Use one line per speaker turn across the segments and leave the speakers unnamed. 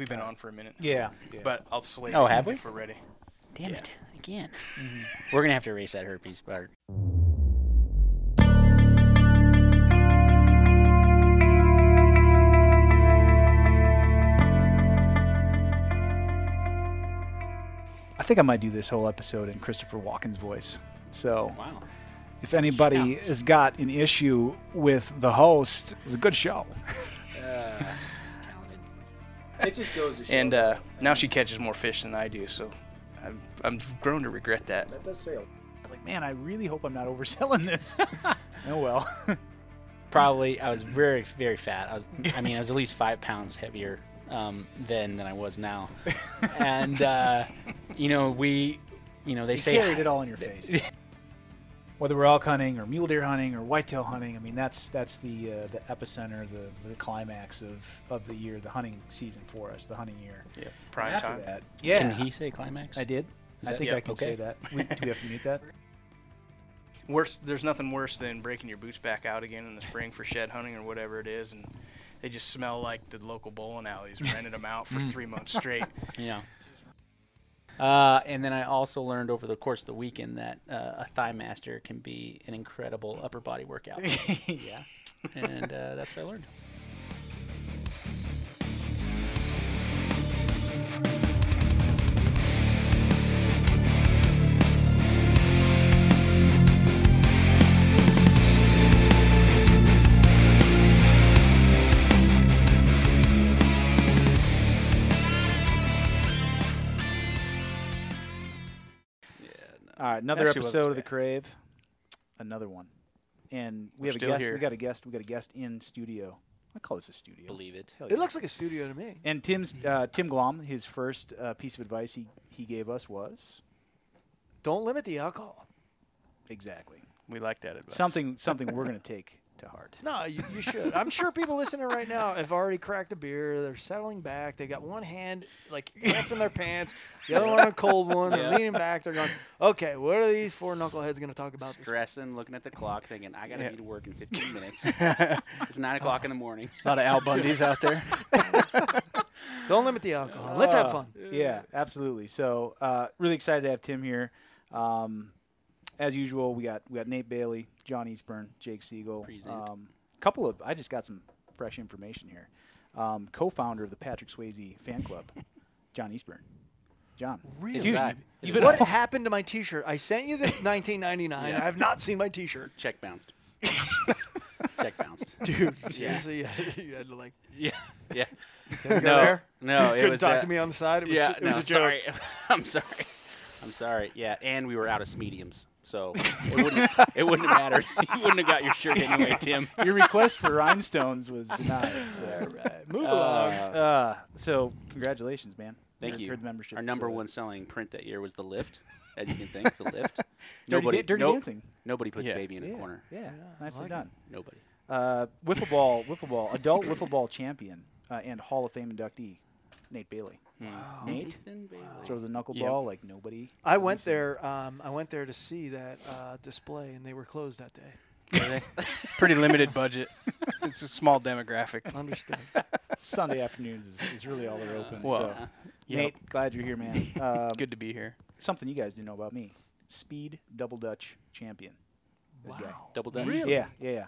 We've been uh, on for a minute.
Yeah. yeah.
But I'll slate.
Oh, have we?
If we're ready.
Damn
Yeah.
it. Again. We're going to have to erase that herpes part.
I think I might do this whole episode in Christopher Walken's voice. So oh,
Wow.
if anybody has got an issue with the host, it's a good show.
talented.
It just goes to show.
And uh, now she catches more fish than I do, so I'm, I'm grown to regret that.
that does say. a- I was like, man, I really hope I'm not overselling this. oh well.
Probably, I was very, very fat. I was, I mean, I was at least five pounds heavier um, then than I was now. and, uh, you know, we, you know, they
you
say
carried it all in your face. Whether we're elk hunting or mule deer hunting or whitetail hunting, I mean that's that's the uh, the epicenter, the, the climax of, of the year, the hunting season for us, the hunting year.
Yeah,
And
prime
after
time.
that, yeah,
Can he say climax?
I did.
Is
I
that-
think
yeah,
I can
okay.
say that. We, do we have to mute that?
Worse, there's nothing worse than breaking your boots back out again in the spring for shed hunting or whatever it is, and they just smell like the local bowling alleys. Rented them out for three months straight.
Yeah. Uh, and then I also learned over the course of the weekend that uh, a thigh master can be an incredible upper body workout,
yeah.
and uh, that's what I learned.
All right, another
Actually wasn't
episode of the. Crave. Another one. And we
We're
have a guest.
here.
We got a guest. We got a guest in studio. I call this a studio.
Believe it.
Hell
It
yeah.
looks like a studio to me.
And Tim's uh, Tim Glom, his first uh, piece of advice he, he gave us was
Don't limit the alcohol.
exactly
We like that advice.
something something we're going to take to heart.
No, you, you should. I'm sure people listening right now have already cracked a beer. They're settling back. They got one hand like half in their pants, the other one a cold one. They're
Yeah.
leaning back. They're going, okay, what are these four knuckleheads going to talk about this?
Stressing, looking at the clock, thinking I gotta
Yeah.
be to work in 15 minutes. it's nine o'clock in the morning.
a lot of Al Bundys out there.
Don't limit the alcohol. Let's have
Uh,
fun.
Yeah, absolutely. So uh, really excited to have Tim here. Um, as usual, we got we got Nate Bailey, John Eastburn, Jake Siegel.
Present.
Um, couple of I just got some fresh information here. Um, co-founder of the Patrick Swayze fan club, John Eastburn. John,
Really?
Dude, you-
It
you've
is
been
What happened to my T-shirt? I sent you this 1999.
Yeah.
I have not seen my T-shirt,
Check bounced. Check bounced.
dude.
Yeah.
Seriously, you had, you had to like
Yeah. Yeah.
go
no.
there.
No. It
Couldn't
was.
talk
uh,
to me on the side. It was,
yeah.
ju- it was
no.
a joke.
sorry. I'm sorry. I'm sorry. Yeah. And we were out of mediums, so it wouldn't. it wouldn't have mattered. you wouldn't have got your shirt anyway, Tim.
your request for rhinestones was denied. So.
All right, move
Uh,
along.
Uh, so congratulations, man.
Thank
Heard-
you.
Heard the membership.
Our number
uh,
one selling print that year was the lift, as you can think, the lift.
Dirty,
nobody,
Da- dirty
nope,
dancing.
nobody put
Yeah.
the baby in
yeah,
a corner.
Yeah, nicely
like it.
done.
Nobody.
Uh, wiffle ball, wiffle ball, adult wiffle ball champion uh, and Hall of Fame inductee, Nate Bailey. Nate
Nathan Bailey.
throws a knuckleball
Yep.
like nobody.
I went there. Um, I went there to see that uh, display, and they were closed that day.
Pretty limited budget. It's a small demographic.
Understood.
Sunday afternoons is, is really all they're open.
Well,
so.
Yep.
Nate, glad you're here, man. Um,
Good to be here.
Something you guys didn't know about me: speed double Dutch champion. This guy.
Wow.
Double Dutch.
Really?
Yeah, yeah, yeah.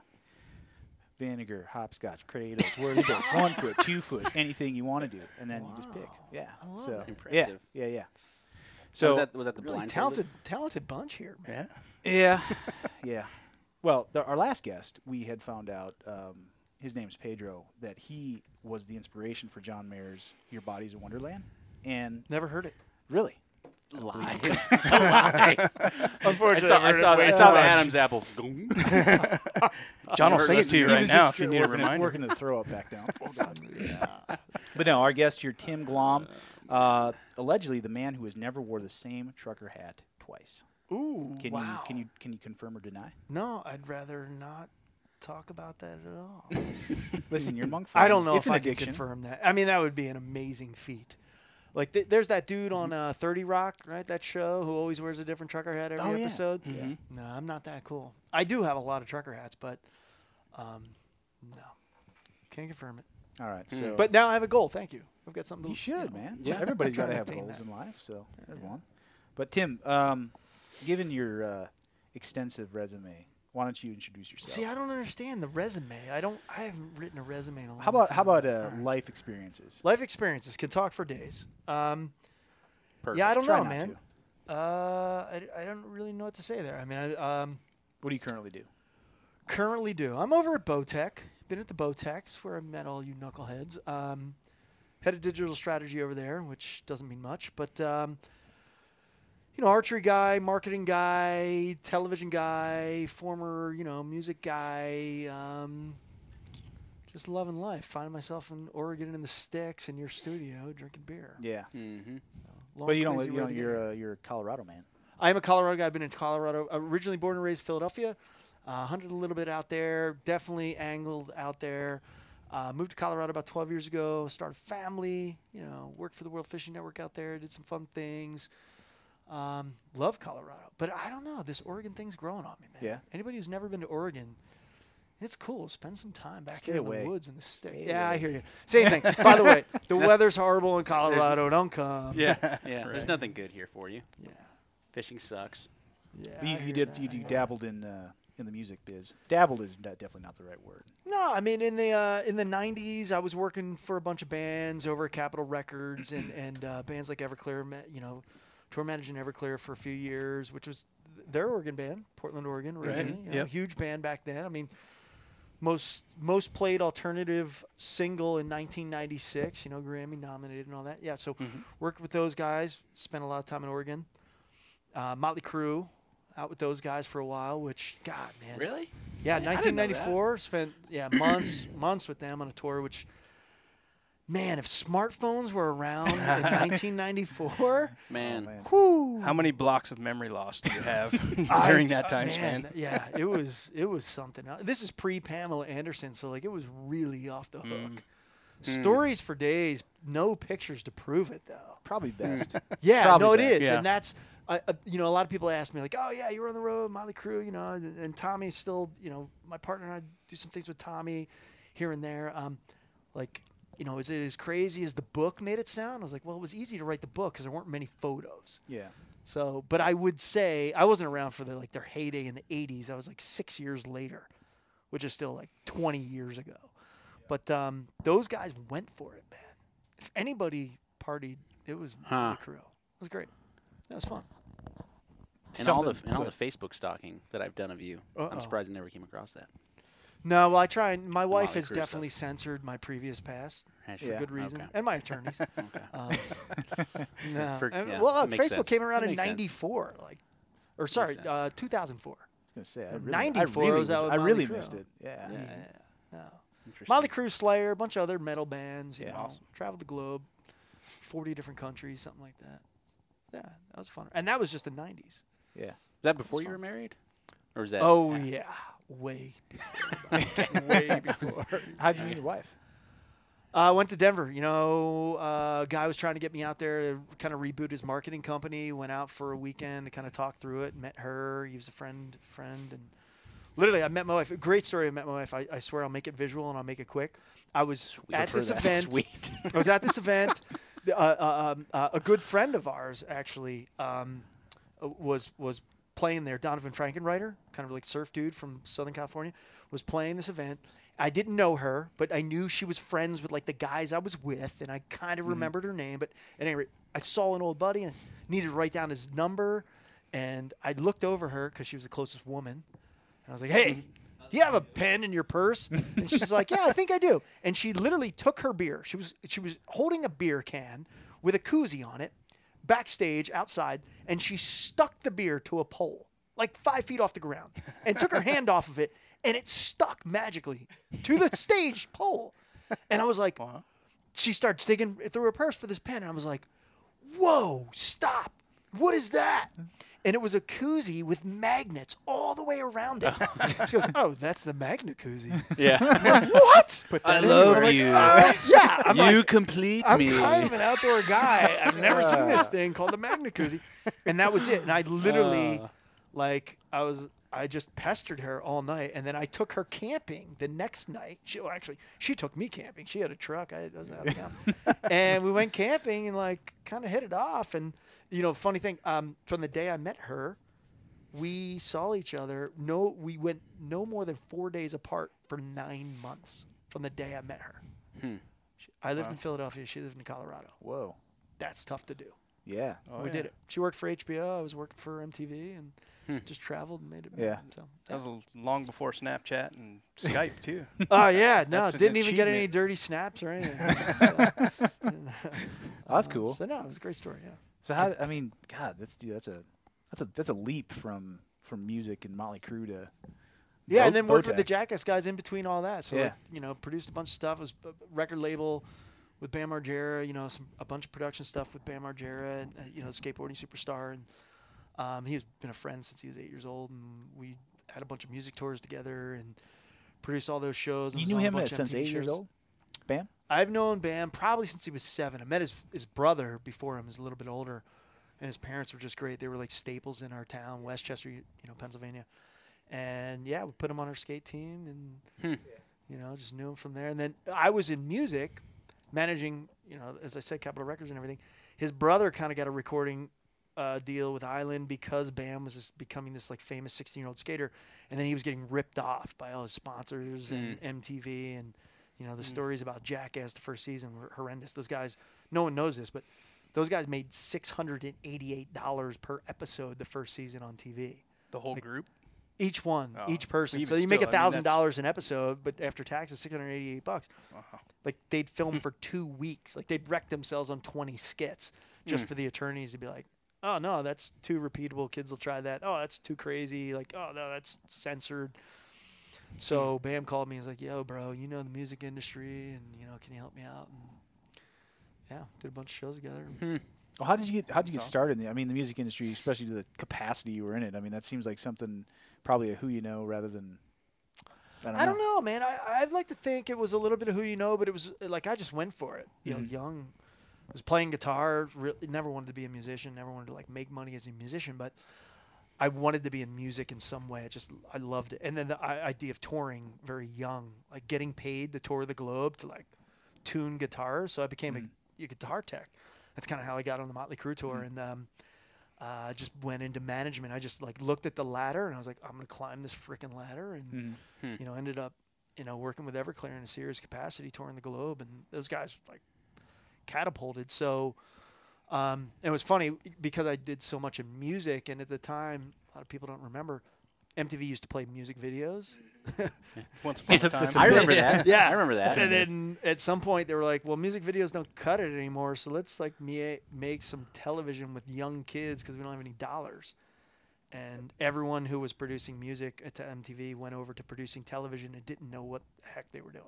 Vinegar, hopscotch, Kratos, whirly bit, one foot, two foot, anything you want to do, and then you just pick. Yeah.
love
So
it.
Impressive.
Yeah, yeah, yeah.
So
So
was that was that the
Really
blind
talented, talented bunch here, man.
Yeah.
Yeah, yeah. Well, the, our last guest, we had found out um, his name's Pedro, that he was the inspiration for John Mayer's "Your Body's a Wonderland," and
Never heard it.
really,
Lies. Lies.
Unfortunately,
I saw, I saw, the, I saw the Adam's apple.
John will
heard
sing it to you right now if you need a
working, it-
reminder.
working the throw up back down. But no, our guest here, Tim Glom, uh, allegedly the man who has never wore the same trucker hat twice.
Ooh,
Can
wow.
you can you can you confirm or deny?
No, I'd rather not talk about that at all.
Listen, you're monk.
I don't know
It's
if
an
I
addiction.
can confirm that. I mean, that would be an amazing feat. Like, th- there's that dude on uh, 30 Rock, right? That show who always wears a different trucker hat every
Oh, yeah.
episode.
Mhm.
No, I'm not that cool. I do have a lot of trucker hats, but um, no, can't confirm it.
All right.
Hmm.
So,
But now I have a goal. Thank you. I've got something.
To You
to,
should,
know.
man.
Yeah.
Everybody's got to have goals
that.
in life. So there's one. But Tim, um, given your uh, extensive resume, why don't you introduce yourself?
See, I don't understand the resume. I don't. I haven't written a resume in a long time.
how about
time.
how about uh, life experiences?
life experiences? Can talk for days. Um,
Perfect.
yeah, I don't
Try
know, man. Uh, I, I don't really know what to say there. I mean, I um,
What do you currently do?
currently do. I'm over at Bowtech. Been at the Bowtechs where I met all you knuckleheads. Um, head of digital strategy over there, which doesn't mean much, but um, you know, archery guy, marketing guy, television guy, former you know music guy. Um, just loving life. Finding myself in Oregon in the sticks in your studio drinking beer.
Yeah.
Mm-hmm.
Long,
but you don't. You
way
know, you're a you're a Colorado man.
I am a Colorado guy. I've been in Colorado. Originally born and raised in Philadelphia. Uh, hunted a little bit out there. Definitely angled out there. Uh, moved to Colorado about 12 years ago. Started family. You know, worked for the World Fishing Network out there. Did some fun things. Um, love Colorado, but I don't know. This Oregon thing's growing on me, man.
Yeah.
Anybody who's never been to Oregon, it's cool. Spend some time back
Stay
here
away.
in the woods in the sticks.
Stay
yeah, I hear you. Same thing. By the way, the weather's horrible in Colorado. Don't come.
Yeah, yeah.
Right.
There's nothing good here for you.
Yeah.
Fishing sucks.
Yeah.
But you, you did
that,
you, you dabbled in uh, in the music biz. Dabbled is definitely not the right word.
No, I mean in the uh, in the '90s, I was working for a bunch of bands over at Capitol Records and and uh, bands like Everclear. You know, tour managing Everclear for a few years, which was th- their Oregon band, Portland, Oregon,
Right,
originally. you know,
yep.
huge band back then. I mean, most most played alternative single in 1996. You know, Grammy nominated and all that. Yeah, so
Mhm.
worked with those guys. Spent a lot of time in Oregon. Uh, Motley Crue, out with those guys for a while. Which God, man,
Really?
yeah,
I didn't know that.
1994. Spent yeah months months with them on a tour. Which, man, if smartphones were around in 1994,
Man.
Oh, man.
whoo,
How many blocks of memory loss do you have
I-
during that
uh,
time
man,
span?
Yeah, it was it was something. else. This is pre Pamela Anderson, so like it was really off the hook.
Mm.
Stories for days, no pictures to prove it though.
Probably best.
Yeah,
Probably
no, it
best.
is,
Yeah.
and that's I, uh, you know a lot of people ask me like, oh yeah, you were on the road, Motley Crue, you know, and, and Tommy's still, you know, my partner and I do some things with Tommy here and there. Um, like, you know, is it as crazy as the book made it sound? I was like, well, it was easy to write the book because there weren't many photos.
yeah.
So, but I would say I wasn't around for the like their heyday in the '80s. I was like six years later, which is still like 20 years ago. But um, those guys went for it, man. If anybody partied, it was
Huh.
the crew. It was great. That was fun.
And all the and all the Facebook stalking that I've done of you,
Uh-oh.
I'm surprised I never came across that.
No, well, I try and my wife
Motley
has
Crue
definitely censored my previous past
Has
for
she?
Good reason,
Okay.
and my attorneys.
Okay.
Um, no.
For-
And-
yeah,
well, uh,
makes
Facebook
sense.
came around
That
in
makes sense.
'94, like, or sorry,
sense.
uh, 2004.
I was gonna say I really,
94
I really,
was out with
I really
Motley
missed it. Yeah.
Yeah, yeah, yeah. No.
Interesting.
Motley Crue, Slayer, a bunch of other metal bands. You
Yeah.
know,
Awesome.
traveled the globe, 40 different countries, something like that. Yeah, that was fun. And that was just the 90s.
Yeah.
Is that before
That's
you were married? Or is that?
Oh,
a-
yeah. Way before. way before.
How'd you meet your wife?
I uh, went to Denver. You know, uh, guy was trying to get me out there to kind of reboot his marketing company. Went out for a weekend to kind of talk through it. Met her. He was a friend, friend, and literally, I met my wife. Great story. I met my wife. I, I swear, I'll make it visual and I'll make it quick. I was at this
that.
event.
Sweet.
I was at this event. Uh, uh, um, uh, a good friend of ours actually um, uh, was was playing there. Donovan Frankenreiter, kind of like surf dude from Southern California, was playing this event. I didn't know her, but I knew she was friends with like the guys I was with, and I kind of mm-hmm. remembered her name. But at any rate, I saw an old buddy and needed to write down his number, and I looked over her because she was the closest woman, and I was like, "Hey, mm-hmm. do you have a pen in your purse?" And she's like, "Yeah, I think I do." And she literally took her beer. She was she was holding a beer can with a koozie on it, backstage outside, and she stuck the beer to a pole, like five feet off the ground, and took her hand off of it, and it stuck magically to the stage pole. And I was like,
Wow.
she starts digging through her purse for this pen, and I was like, "Whoa, stop! What is that?" And it was a koozie with magnets all the way around it. she goes, "Oh, that's the magnet koozie."
yeah.
what?
I
in
love
your-
you.
Uh, yeah, I'm
you
like,
complete
I'm
me.
kind of an outdoor guy. I've never seen this thing called the magnet koozie, and that was it. And I literally,
Uh.
like, I was I just pestered her all night, and then I took her camping the next night. She well, actually she took me camping. She had a truck. I was out of town, and we went camping and like kind of hit it off. And you know, funny thing, um, from the day I met her, we saw each other. No, we went no more than four days apart for nine months from the day I met her.
Hmm.
She, I lived
Wow.
in Philadelphia. She lived in Colorado.
Whoa.
That's tough to do.
Yeah.
Oh,
we
yeah.
did it. She worked for HBO. I was working for MTV, and
Hmm.
just traveled and made it.
Yeah.
So,
That was long before Snapchat and Skype too.
Oh yeah, no, didn't even get any dirty snaps or anything.
Oh, that's
Um,
cool.
So no, it was a great story. Yeah.
So how? I mean, God, that's dude, that's a that's a that's a leap from from music and Motley Crue to
Yeah,
Bo-
and then worked with the Jackass guys in between all that. So
Yeah.
like, you know, produced a bunch of stuff. Was a record label with Bam Margera. You know, some a bunch of production stuff with Bam Margera, and uh, you know, skateboarding superstar. And um, he's been a friend since he was eight years old, and we had a bunch of music tours together and produced all those shows. and
You knew him at, since eight years old. Bam.
I've known Bam probably since he was seven. I met his his brother before him, he's a little bit older, and his parents were just great. They were like staples in our town, West Chester, you know, Pennsylvania. And yeah, we put him on our skate team, and
Hmm.
you know, just knew him from there. And then I was in music, managing, you know, as I said, Capitol Records and everything. His brother kind of got a recording uh, deal with Island because Bam was this, becoming this like famous 16 year old skater, and then he was getting ripped off by all his sponsors and MTV and you know the mm. stories about Jackass the first season were horrendous. Those guys, no one knows this, but those guys made six hundred and eighty-eight dollars per episode the first season on TV.
The whole
Like,
group.
Each one,
Oh,
each person.
even
So you make
still,
a
I mean,
thousand dollars an episode, but after taxes, six hundred eighty-eight bucks.
Wow.
Like they'd film for two weeks. Like they'd wreck themselves on twenty skits just mm. for the attorneys to be like, "Oh no, that's too repeatable. Kids will try that. Oh, that's too crazy. Like, oh no, that's censored." So Bam called me. He's like, "Yo, bro, you know the music industry, and you know, can you help me out?" And yeah, did a bunch of shows together.
Hmm.
Well, how did you get how did you get started? In the, I mean, the music industry, especially to the capacity you were in it. I mean, that seems like something probably a who you know rather than. I don't,
I don't know, man. I I'd like to think it was a little bit of who you know, but it was like I just went for it. You
Mhm.
know, young, was playing guitar. Re- never wanted to be a musician. Never wanted to like make money as a musician, but I wanted to be in music in some way. I just I loved it. And then the idea of touring very young, like getting paid to tour the globe to like tune guitars. So I became
Mhm.
a, a guitar tech. That's kind of how I got on the Motley Crue tour,
Mhm.
and um, uh, just went into management. I just like looked at the ladder, and I was like, I'm gonna climb this freaking ladder, and
Mhm.
you know, ended up, you know, working with Everclear in a serious capacity, touring the globe, and those guys like catapulted. So um, it was funny because I did so much in music, and at the time, a lot of people don't remember. MTV used to play music videos,
Once upon
It's
a
a-
time.
it's a
I
bit-
remember that.
Yeah.
I remember that.
and then at some point they were like, "Well, music videos don't cut it anymore, so let's like me- make some television with young kids because we don't have any dollars." And everyone who was producing music at MTV went over to producing television and didn't know what the heck they were doing.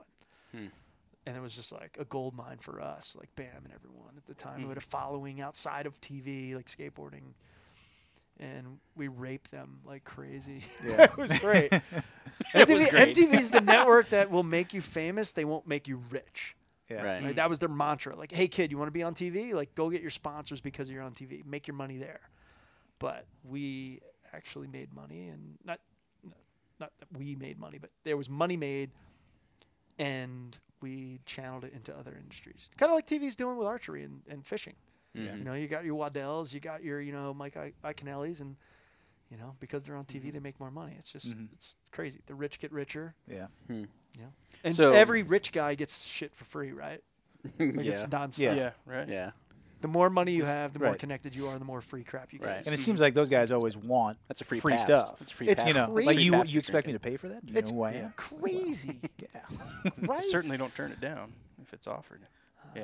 Hmm.
And it was just like a gold mine for us, like Bam and everyone at the time who
Hmm.
had a following outside of TV, like skateboarding. And we raped them like crazy.
Yeah.
it was great.
It
MTV,
was great.
MTV's the network that will make you famous. They won't make you rich.
Yeah.
Right.
Like, that was their mantra. Like, hey kid, you want to be on TV? Like, go get your sponsors because you're on TV. Make your money there. But we actually made money, and not not that we made money, but there was money made, and we channeled it into other industries. Kind of like TV's doing with archery and, and fishing.
Mhm.
You know, you got your Waddells, you got your, you know, Mike I- Iaconellis, and you know, because they're on TV, they make more money. It's just,
Mhm.
it's crazy. The rich get richer,
Yeah.
Hmm.
and
So-
every rich guy gets shit for free, right? Like it's
yeah.
nonstop.
Yeah.
yeah, right.
Yeah.
The more money you have, the more connected you are, the more free crap you get.
Right.
And it seems like those guys always want
That's a free,
free
pass.
stuff.
That's a free
It's
pass.
you know,
crazy.
like you you expect me to pay for that? Do you
It's
know who I am?
crazy,
Yeah.
right?
Certainly don't turn it down if it's offered. Uh,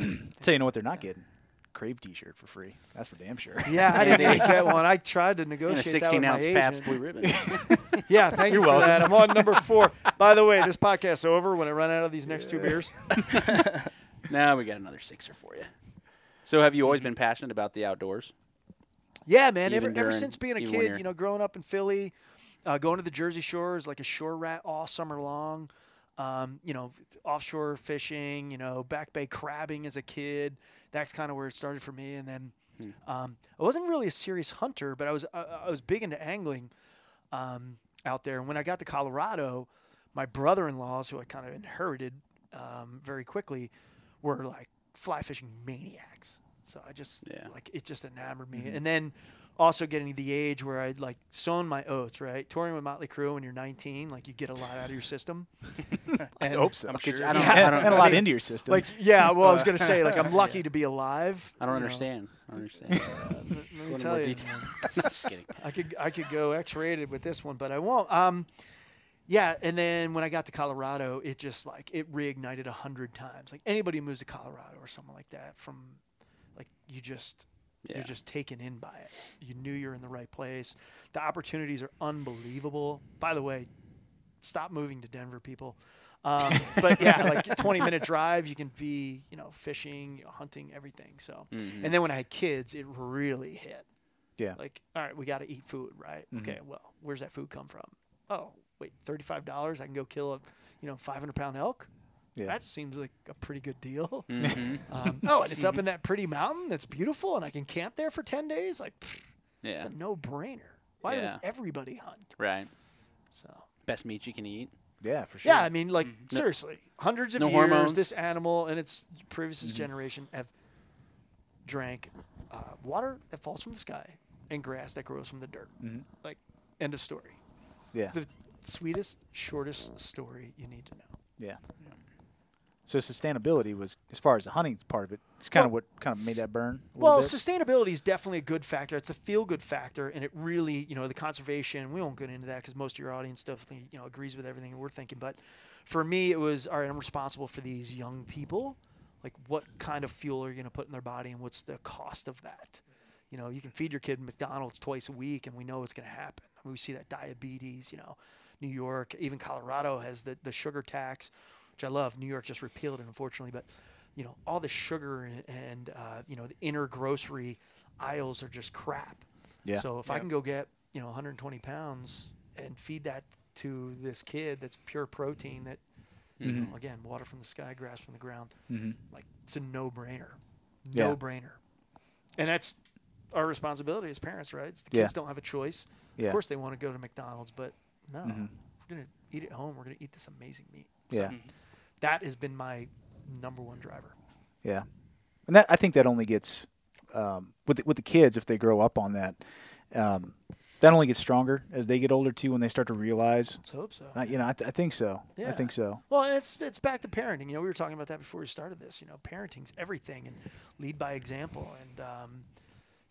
yeah.
Tell you know what they're not getting. Crave T-shirt for free. That's for damn sure.
Yeah, I didn't get one. I tried to
And a
negotiate that
16
with
ounce
my
Pabst. Blue Ribbon.
Yeah, thank you
You're
for that. I'm on number four. By the way, this podcast's over when I run out of these next two beers.
now we got another sixer for you. So, have you always been passionate about the outdoors?
Yeah, man.
Even
Ever, ever since being a kid,
you're-
know, growing up in Philly, uh, going to the Jersey Shores like a shore rat all summer long. Um, you know, offshore fishing. You know, back bay crabbing as a kid. That's kind of where it started for me. And then
Hmm.
um, I wasn't really a serious hunter, but I was I, I was big into angling. um, out there. And when I got to Colorado, my brother-in-laws, who I kind of inherited um, very quickly, were like fly fishing maniacs. So I just
Yeah.
like it just enamored me. Mm-hmm. And then also getting to the age where I'd like sown my oats, right? Touring with Motley Crue when you're 19, like you get a lot out of your system. and
hope so.
I'm
Could you-
sure.
I don't,
and,
I don't,
and a lot
mean,
into your system.
like yeah, well I was uh, gonna say like I'm lucky to be alive.
I don't
you know.
understand. I don't understand.
Let
uh, me
tell you,
detail.
man.
No, just kidding.
I could I could go X-rated with this one, but I won't. Um, yeah, and then when I got to Colorado, it just like it reignited a hundred times. Like anybody who moves to Colorado or something like that, from like you just
Yeah.
you're just taken in by it. You knew you're in the right place. The opportunities are unbelievable. By the way, stop moving to Denver, people. Um, but yeah, like 20 minute drive, you can be you know fishing, you know, hunting, everything. So,
Mhm.
and then when I had kids, it really hit
yeah.
like all right we got to eat food right
Mhm.
okay well where's that food come from oh wait $35 i can go kill a you know 500 pound elk
Yeah.
that seems like a pretty good deal
Mhm.
um, oh and it's up in that pretty mountain that's beautiful and i can camp there for 10 days like pfft, it's a no-brainer why
Yeah.
doesn't everybody hunt
Right.
so
Best meat you can eat.
yeah, for sure.
yeah i mean like
No-
seriously hundreds of
no
years
hormones.
this animal and its previous generation have drank uh, water that falls from the sky and grass that grows from the dirt
Mhm.
like end of story
Yeah.
the sweetest, shortest story you need to know.
Yeah. So sustainability was, as far as the hunting part of it, it's kind of
Well-
what kind of made that burn. A
Well,
bit.
sustainability is definitely a good factor. It's a feel-good factor, and it really, you know, the conservation. We won't get into that because most of your audience definitely, you know, agrees with everything we're thinking. But for me, it was all right. I'm responsible for these young people. Like, what kind of fuel are you going to put in their body, and what's the cost of that? You know, you can feed your kid McDonald's twice a week, and we know it's going to happen. I mean, we see that diabetes. You know, New York, even Colorado has the the sugar tax, which I love. New York just repealed it, unfortunately, but you know, all the sugar and, and uh, you know the inner grocery aisles are just crap.
Yeah.
So if I can go get you know 120 pounds and feed that to this kid, that's pure protein. That you
Mhm.
know, again, water from the sky, grass from the ground.
Mhm.
Like it's a no-brainer.
Yeah.
No-brainer. And that's our responsibility as parents, right? It's the
Yeah.
kids don't have a choice.
Yeah.
Of course, they want to go to McDonald's, but no,
Mhm.
we're gonna eat at home. We're gonna eat this amazing meat. So
Yeah.
that has been my number one driver.
Yeah. And that I think that only gets um, with the, with the kids if they grow up on that. Um, that only gets stronger as they get older too when they start to realize.
Let's hope so.
Uh, you know, I, th- I think so. I think so.
Well, it's it's back to parenting. You know, we were talking about that before we started this. You know, parenting's everything, and lead by example. And um,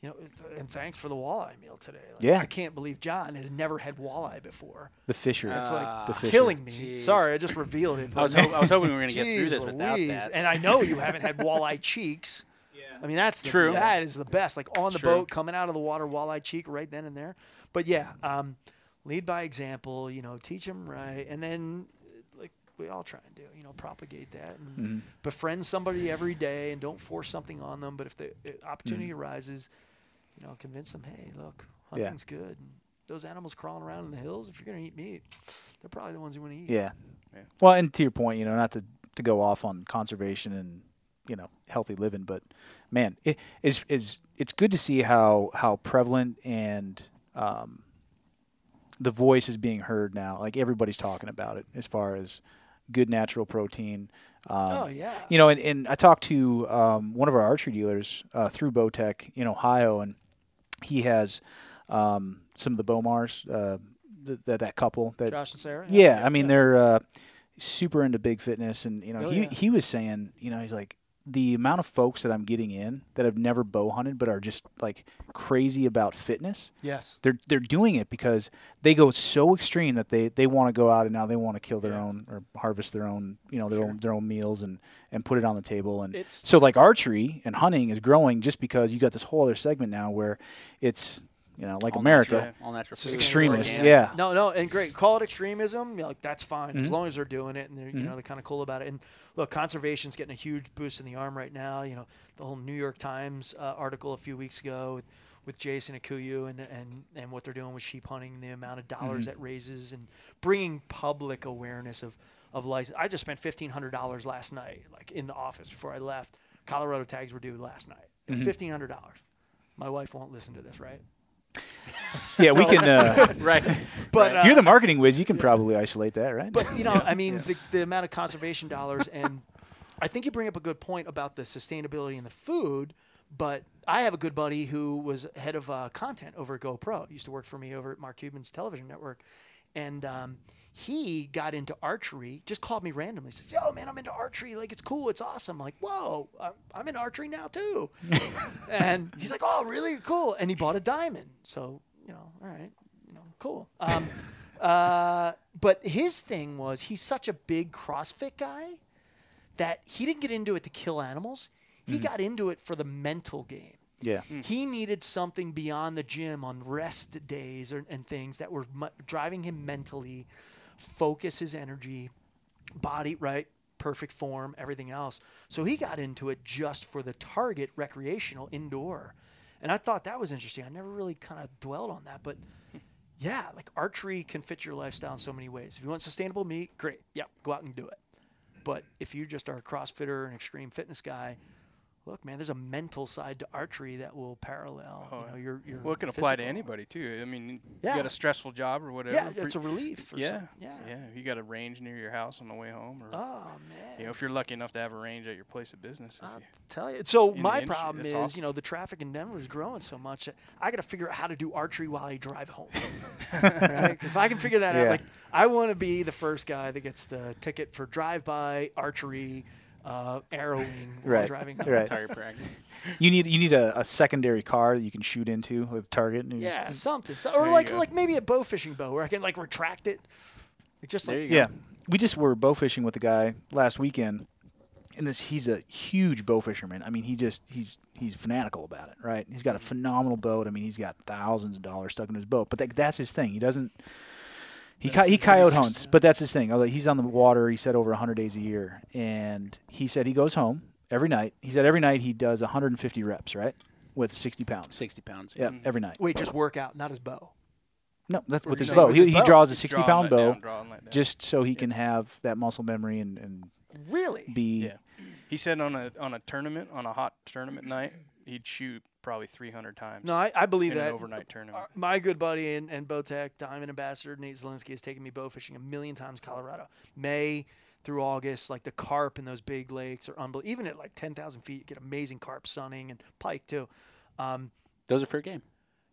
you know, and thanks for the walleye meal today. Like,
Yeah.
I can't believe John has never had walleye before.
The Fisher.
It's like
Ah,
the Fisher.
killing me.
Jeez.
Sorry, I just revealed it.
I was, ho- I was hoping we were going to get through
Jeez
this without
Louise.
that.
And I know you haven't had walleye cheeks. Yeah. I mean, that's the,
True.
That is the best. Like on the
True.
boat, coming out of the water, walleye cheek right then and there. But yeah, um, lead by example. You know, teach them right, and then uh, like we all try and do. You know, propagate that and
Mhm.
befriend somebody every day, and don't force something on them. But if the uh, opportunity
Mm-hmm.
arises, you know, convince them. Hey, look,
Yeah.
hunting's good. And those animals crawling around in the hills. If you're gonna eat meat, they're probably the ones you want to eat.
Yeah.
Yeah.
Well, and to your point, you know, not to to go off on conservation and you know healthy living, but man, it is is it's good to see how how prevalent and um, the voice is being heard now. Like everybody's talking about it as far as good natural protein. Um,
Oh yeah.
you know, and, and I talked to um, one of our archery dealers uh, through Bowtech in Ohio, and he has um, some of the Bowmars, uh, th- that that couple that
Josh and Sarah.
yeah, I mean they're uh, super into big fitness, and you know
Oh,
he
yeah.
he was saying, you know, he's like the amount of folks that I'm getting in that have never bow hunted but are just like crazy about fitness.
Yes.
They're they're doing it because they go so extreme that they, they want to go out and now they want to kill their
Yeah.
own or harvest their own you know their
Sure.
own their own meals and and put it on the table and
It's
so like archery and hunting is growing just because you got this whole other segment now where it's you know like
All
America
natural, all natural
It's
food,
extremist
organic.
yeah
No, no, and great. Call it extremism. You know, like that's fine as
Mhm.
long as they're doing it and they're you
Mhm.
know they're kind of cool about it. And look, conservation's getting a huge boost in the arm right now. You know, the whole New York Times uh, article a few weeks ago with, with Jason Akuyu and, and and what they're doing with sheep hunting, the amount of dollars
Mhm.
that raises, and bringing public awareness of of license. I just spent fifteen hundred dollars last night, like in the office before I left. Colorado tags were due last night.
Mhm.
Fifteen hundred dollars. My wife won't listen to this, right?
Yeah, we can. Uh,
right.
But
Right.
uh,
you're the marketing whiz. You can probably isolate that, right?
But you know, I mean, the, the amount of conservation dollars, and I think you bring up a good point about the sustainability in the food. But I have a good buddy who was head of uh, content over at GoPro. Used to work for me over at Mark Cuban's television network, and um, he got into archery. Just called me randomly. Says, "Yo, man, I'm into archery. Like, it's cool. It's awesome." I'm like, "Whoa, I'm, I'm into archery now too." and he's like, "Oh, really? Cool." And he bought a diamond. So you know, all right, you know, cool. Um, uh, but his thing was he's such a big CrossFit guy that he didn't get into it to kill animals. He got into it for the mental game.
yeah.
He needed something beyond the gym on rest days or, and things that were mu- driving him mentally, focus his energy, body right, perfect form, everything else. So he got into it just for the target recreational indoor. And I thought that was interesting. I never really kind of dwelled on that, but yeah, like archery can fit your lifestyle in so many ways. If you want sustainable meat, great. Yeah, go out and do it. But if you just are a CrossFitter, an extreme fitness guy, look, man, there's a mental side to archery that will parallel.
Oh,
you know, your your.
Well, it can apply to anybody too. I mean,
Yeah.
you got a stressful job or whatever.
Yeah, it's a relief. For
yeah,
Some, yeah.
yeah. You got a range near your house on the way home, or
Oh man.
you know, if you're lucky enough to have a range at your place of business. if
I'll
you-
tell you. So my
industry,
problem is,
awesome.
you know, the traffic in Denver is growing so much. that I got to figure out how to do archery while I drive home. right? If I can figure that out, like I want to be the first guy that gets the ticket for drive-by archery, uh, arrowing while
Right,
driving home.
right.
Target practice.
You need you need a, a secondary car that you can shoot into with target. and
Yeah,
just-
something. So, or like
go.
like maybe a bow fishing bow where I can like retract it. Like just
There
like
you go.
yeah. We just were bow fishing with a guy last weekend, and this he's a huge bow fisherman. I mean, he just he's he's fanatical about it, right? He's got a phenomenal boat. I mean, he's got thousands of dollars stuck in his boat, but that, that's his thing. He doesn't. He
That's
he coyote hunts, but that's his thing. Although he's on the water, he said over 100 days a year, and he said he goes home every night. He said every night he does 150 reps, right, with 60 pounds.
60 pounds.
Yeah,
Mm.
every night.
wait, just work out, not his bow.
No, that's
Or
with his bow.
with
He,
his
he
bow.
draws a 60
draw and
pound
let
bow
down, draw and let down.
just so he can have that muscle memory and, and
Really?
be
Yeah. He said on a on a tournament on a hot tournament night he'd shoot probably 300 times.
No, I, I believe
in
that.
an overnight tournament.
Uh, my good buddy and, and Bowtech Diamond Ambassador Nate Zelinsky has taken me bow fishing a million times Colorado. May through August, like the carp in those big lakes are unbelievable. Even at like 10,000 feet, you get amazing carp sunning and pike too. Um,
Those are fair game.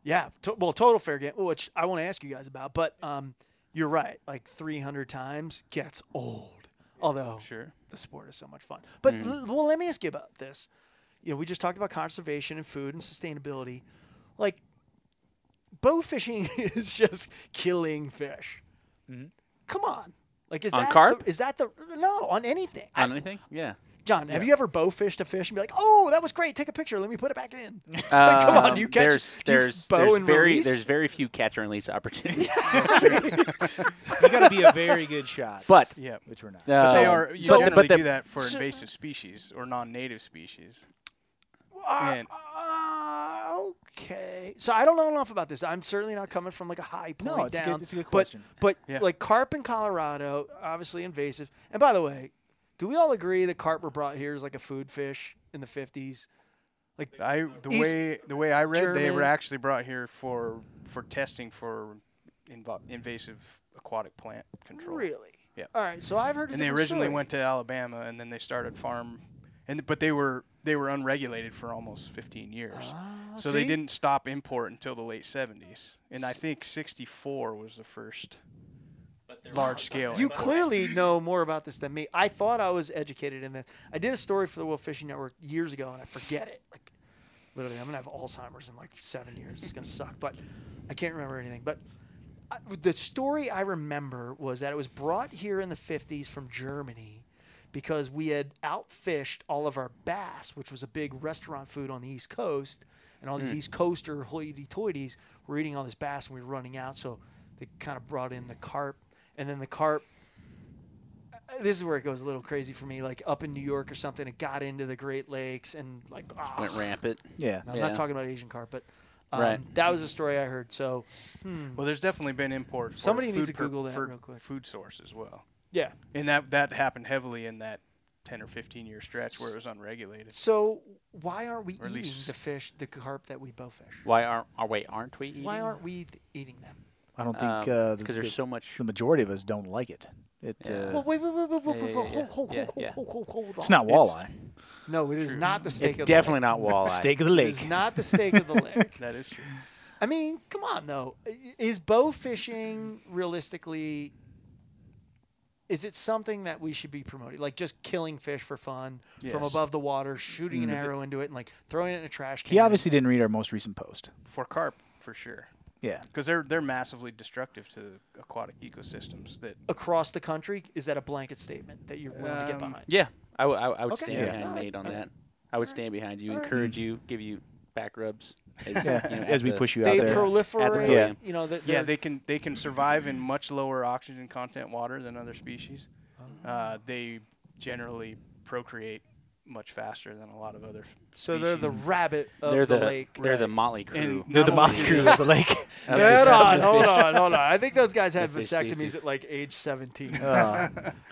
yeah, to, well, total fair game, which I want to ask you guys about. But um, you're right, like 300 times gets old. Although
Sure.
the sport is so much fun. But l- well, let me ask you about this. You know, we just talked about conservation and food and sustainability. Like, bow fishing is just killing fish. Come on. Like, is
On
that
carp?
The, is that the no on anything?
On
I-
anything? Yeah.
John, have you ever bow fished a fish and be like, "Oh, that was great. Take a picture. Let me put it back in."
Um,
come on, you catch-
there's
do you
there's
bow
there's
and
very
release?
there's very few catch and release opportunities.
you got to be a very good shot.
but
Yeah.
which we're not.
But they
uh,
are you
so-
generally
but the-
do that for
so-
invasive species or non-native species.
Uh,
And-
uh, okay. So I don't know enough about this. I'm certainly not coming from like a high point
No, it's a
down.
good- it's a good
but-
question.
But,
Yeah.
like carp in Colorado, obviously invasive. And by the way, do we all agree that carp were brought here as like a food fish in the 50s? Like
I the
East
way the way I read they were actually brought here for for testing for invo- invasive aquatic plant control.
really?
Yeah.
All right. So I've heard. a
And they originally
story.
went to Alabama and then they started farm and but they were they were unregulated for almost 15 years.
Ah,
so they didn't stop import until the late 70s. And I think 64 was the first large scale.
You
import.
clearly know more about this than me. I thought I was educated in this. I did a story for the World Fishing Network years ago, and I forget it. Like, literally, I'm gonna have Alzheimer's in like seven years. It's gonna suck, but I can't remember anything. But I, the story I remember was that it was brought here in the 50s from Germany because we had outfished all of our bass, which was a big restaurant food on the East Coast, and all these East Coaster hoity-toities were eating all this bass, and we were running out. So they kind of brought in the carp, and then the carp. uh, This is where it goes a little crazy for me. Like up in New York or something, it got into the Great Lakes and like
went
ah.
rampant.
Yeah.
I'm
Yeah.
not talking about Asian carp, but um,
Right.
that was a story I heard. So
Well, there's definitely been import for
Somebody needs
food
to Google that real quick.
food source as well.
Yeah,
And that that happened heavily in that 10 or 15 year stretch where it was unregulated.
So why aren't we
Or
eating the fish, the carp that we bow fish?
Why aren't? Are, wait, aren't we eating?
Why aren't we th- eating them?
I don't
Um,
think uh,
Because
the,
there's so much.
the majority of us don't like it. It
Yeah.
uh,
Well, wait, wait, wait, wait, wait,
Yeah,
wait,
yeah,
hold,
yeah.
hold,
Yeah,
hold, hold, hold, hold
it's not walleye.
No, it is
True.
not the steak
It's
of
definitely
the
not walleye.
Steak of the
lake. It
lake.
is not the steak of the lake.
That is true.
I mean, come on though. Is bow fishing realistically? Is it something that we should be promoting? Like just killing fish for fun from above the water, shooting an
Mm.
Is it-
arrow into it, and like throwing it in a trash can?
He obviously didn't read our most recent post.
For carp, for sure.
Yeah.
Because they're, they're massively destructive to aquatic ecosystems. That
across the country. Is that a blanket statement that you're willing to get
Um,
behind?
Yeah, I, w- I, w- I would
Okay.
stand
Yeah.
behind
Alright,
Nate on
alright.
that. I would stand behind you,
Alright.
encourage you, give you back rubs. As,
Yeah.
you know,
As we
the-
push you out there.
They
there.
proliferate.
Yeah.
You know, that
yeah,
they're-
can they can survive in much lower oxygen content water than other species.
Oh.
Uh, they generally procreate much faster than a lot of other.
so they're the rabbit of
They're
the,
the,
lake.
they're the
Right.
motley crew.
And
They're the
Not
motley crew of the lake.
Hold on, hold on, hold on. I think those guys had vasectomies
species.
at like age 17.
Uh,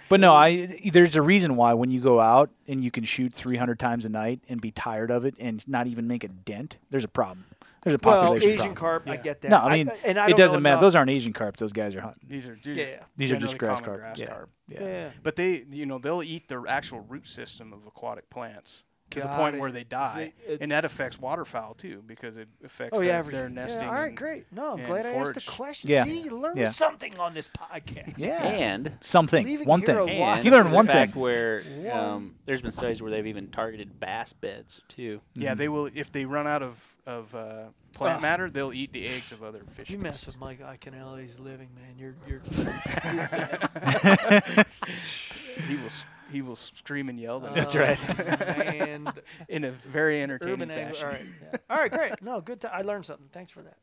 but no, I there's a reason why when you go out and you can shoot 300 times a night and be tired of it and not even make a dent, there's a problem. There's a
well,
population
Asian
problem.
carp, I get that.
No, I mean
and I
it doesn't matter.
enough-
Those aren't Asian carp. Those guys are hunting.
These are these
Yeah,
are
yeah.
These are just grass carp.
grass
Yeah.
carp.
Yeah.
Yeah.
But they, you know, they'll eat the actual root system of aquatic plants to the point
it.
where they die,
it-
and that affects waterfowl too because it affects
Oh
their,
yeah,
their
everything.
nesting.
Yeah, all right, great. No, I'm
and
glad I asked the question.
Yeah.
See, you learned
Yeah.
something on this podcast.
Yeah.
And
Something. One thing.
a
and
You learn one thing.
where um, there's been studies where they've even targeted bass beds too.
Yeah,
Mm-hmm.
they will if they run out of of uh, plant
Ugh.
matter, they'll eat the eggs of other fish.
You mess
species.
with Mike Iaconelli's living, man. You're you're.
he will s- he will scream and yell. then
That's
uh,
right.
And
in a very entertaining
urban
fashion.
All right. yeah. All right, great. No, good. T- I learned something. Thanks for that.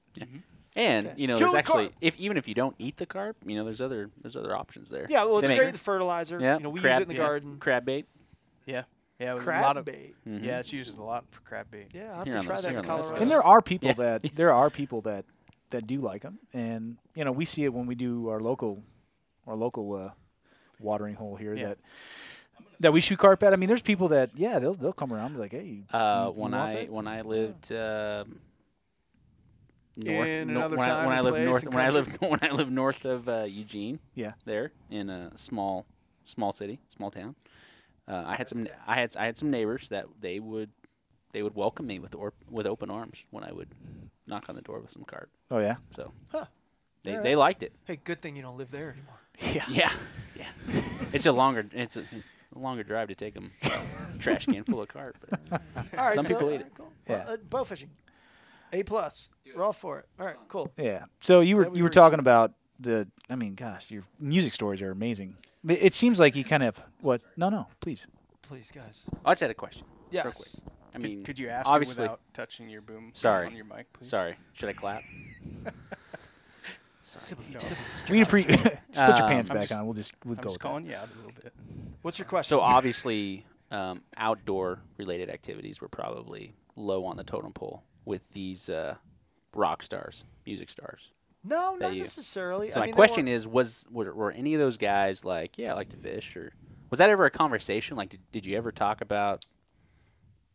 And
Okay.
you know,
Kill
there's
the
actually
carp.
if even if you don't eat the carp, you know, there's other there's other options there.
Yeah, well, it's
make-
great. The fertilizer.
Yeah,
You know, we
crab-
use it in the
yeah.
garden.
Crab bait.
Yeah, yeah, with a
Crab
lot of
bait.
Mhm.
yeah, it's used a lot for crab bait.
Yeah, I have
Here
to
on the-
try that
here
in
on the
Colorado.
And there are people
Yeah.
that there are people that that do like them, and you know we see it when we do our local our local uh, watering hole here
Yeah.
that that we shoot carp at. I mean, there's people that yeah they'll they'll come around and be like, hey, you-
Uh,
you
when
want
I
that?
when I lived um, north,
In
no-
another
when, I,
time
when I lived north
and
when I lived when I lived north of uh, Eugene,
yeah
there in a small small city, small town. Uh, I had some I had I had some neighbors that they would they would welcome me with or, with open arms when I would knock on the door with some carp.
oh yeah
So
Huh.
they
Alright.
they liked it.
Hey, good thing you don't live there anymore.
yeah
Yeah, yeah. it's a longer it's a, a longer drive to take them trash can full of carp. But
All right,
Some
so,
people
all
eat
right,
it.
Cool. Well, uh, bow fishing, A plus. We're all for it. All right, cool.
yeah. So you were
we
you were
were-
talking about the I mean, gosh, your music stories are amazing. It seems like you kind of what? No, no, please.
Please, guys.
I just had a question.
Yes.
Real quick. I
Could,
mean,
could you ask
obviously-
it without touching your boom
Sorry.
on your mic, please?
Sorry, should I clap?
Siblings,
No.
siblings.
We need just put your
Um,
pants
I'm
back
just-
on. We'll just we'll
I'm
go
just
with that.
calling you out a little bit.
What's your question?
So obviously, um, outdoor related activities were probably low on the totem pole with these uh, rock stars, music stars.
no, not
you-
necessarily.
So
I
my
mean,
question is, was were, were any of those guys like, yeah, I like to fish, or was that ever a conversation? Like, did, did you ever talk about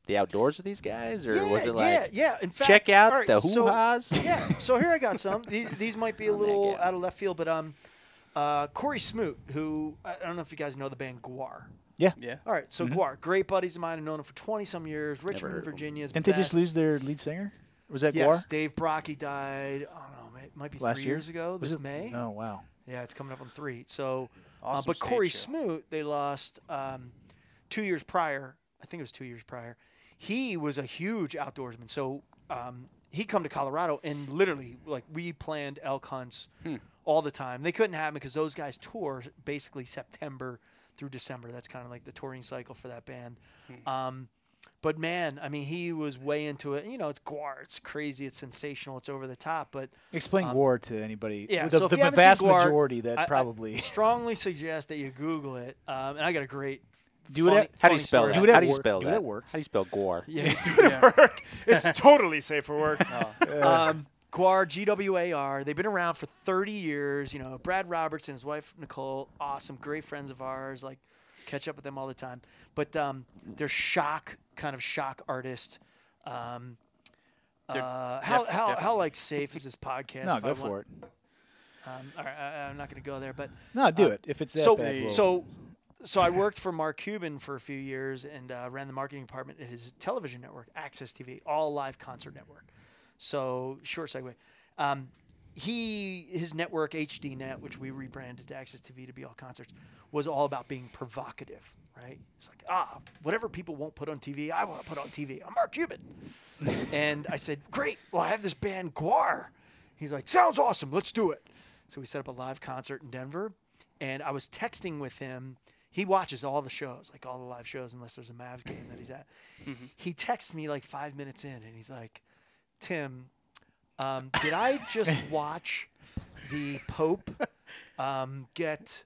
the outdoors with these guys, or
yeah,
was it like,
yeah, yeah. In fact,
check out
right,
the
so-
hoo ha's?
yeah. So here I got some. These, these might be a little out of left field, but um, uh, Cory Smoot, who I I don't know if you guys know the band GWAR.
Yeah.
Yeah.
All right, so
Mhm.
GWAR, great buddies of mine. I've known him for twenty some years. Richmond,
heard of 'em.
Virginia's.
Didn't they just
best.
lose their lead singer? Was that
Yes,
GWAR?
Dave Brockie died. I don't know, it might be
Last
three
year?
years ago.
Was
This
it
May.
Oh wow.
Yeah, it's coming up on three. So, uh, but
stage
Cory
show.
Smoot, they lost um, two years prior. I think it was two years prior. He was a huge outdoorsman. So um, he come to Colorado and literally, like, we planned elk hunts
Hmm.
All the time. They couldn't have him because those guys tour basically September through December. That's kind of like the touring cycle for that band.
Hmm.
Um, but man, I mean, he was way into it. You know, it's GWAR. It's crazy. It's sensational. It's over the top. But
Explain
Um,
GWAR to anybody.
yeah,
the,
so if
the
you haven't seen
vast
GWAR,
majority that
I- I
probably
strongly suggest that you Google it. Um, and I got a great.
Do it at-
How do you spell
story
that?
Do it
How do you
work.
spell
Do it
that?
at work.
How do you spell GWAR?
Yeah, do it at work. It's totally safe for work.
Uh,
um, GWAR, G W A R. They've been around for 30 years. You know, Brad Roberts and his wife Nicole, awesome, great friends of ours. Like, catch up with them all the time. But um, they're shock kind of shock artist. Um, uh, how
def-
how how like safe is this podcast?
No,
if
go
I
for
want-
it.
Um, all right, I, I'm not going to go there, but
No, do
Uh,
it. If it's that
so
bad, we'll-
so so I worked for Mark Cuban for a few years and uh, ran the marketing department at his television network, AXS TV, all live concert network. So short segue. Um, he his network HDNet, which we rebranded to AXS TV to be all concerts, was all about being provocative. Right? It's like ah, whatever people won't put on TV, I want to put on TV. I'm Mark Cuban. and I said, great. Well, I have this band GWAR. He's like, sounds awesome. Let's do it. So we set up a live concert in Denver, and I was texting with him. He watches all the shows, like all the live shows, unless there's a Mavs game that he's at. He texts me like five minutes in, and he's like, "Tim, um, did I just watch the Pope um, get?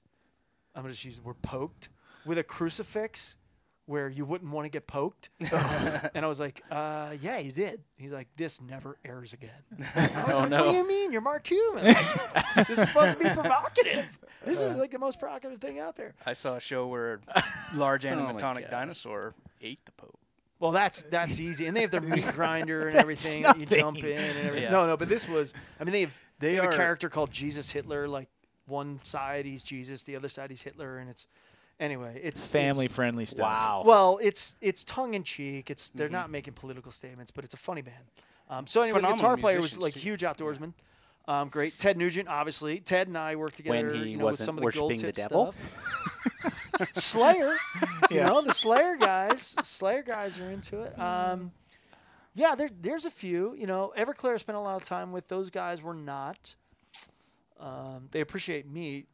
I'm gonna just use the word poked with a crucifix." Where you wouldn't want to get poked, and I was like, uh, "Yeah, you did." He's like, "This never airs again." I was
Oh,
like,
no.
"What do you mean? You're Mark Cuban. Like, this is supposed to be provocative. This is like the most provocative thing out there."
I saw a show where a large
Oh
animatronic
gosh.
dinosaur ate the Pope.
Well, that's that's easy, and they have their meat grinder and everything that you jump in and everything.
Yeah.
No, no, but this was. I mean, they have they,
They
have a character called Jesus Hitler. Like one side he's Jesus, the other side he's Hitler, and it's anyway. It's
family
it's-
friendly stuff.
Wow.
Well, it's it's tongue in cheek. It's they're
Mm-hmm.
not making political statements, but it's a funny band. Um, so anyway, the
Phenomenal
guitar player was like
too.
huge outdoorsman. Um, great, Ted Nugent, obviously. Ted and I worked together.
he
you know, with
wasn't
some of the gold
worshiping the devil?
stuff. Slayer, you know the Slayer guys. Slayer guys are into it. Um, yeah, there, there's a few. You know, Everclear spent a lot of time with. Those guys were not. Um, they appreciate me,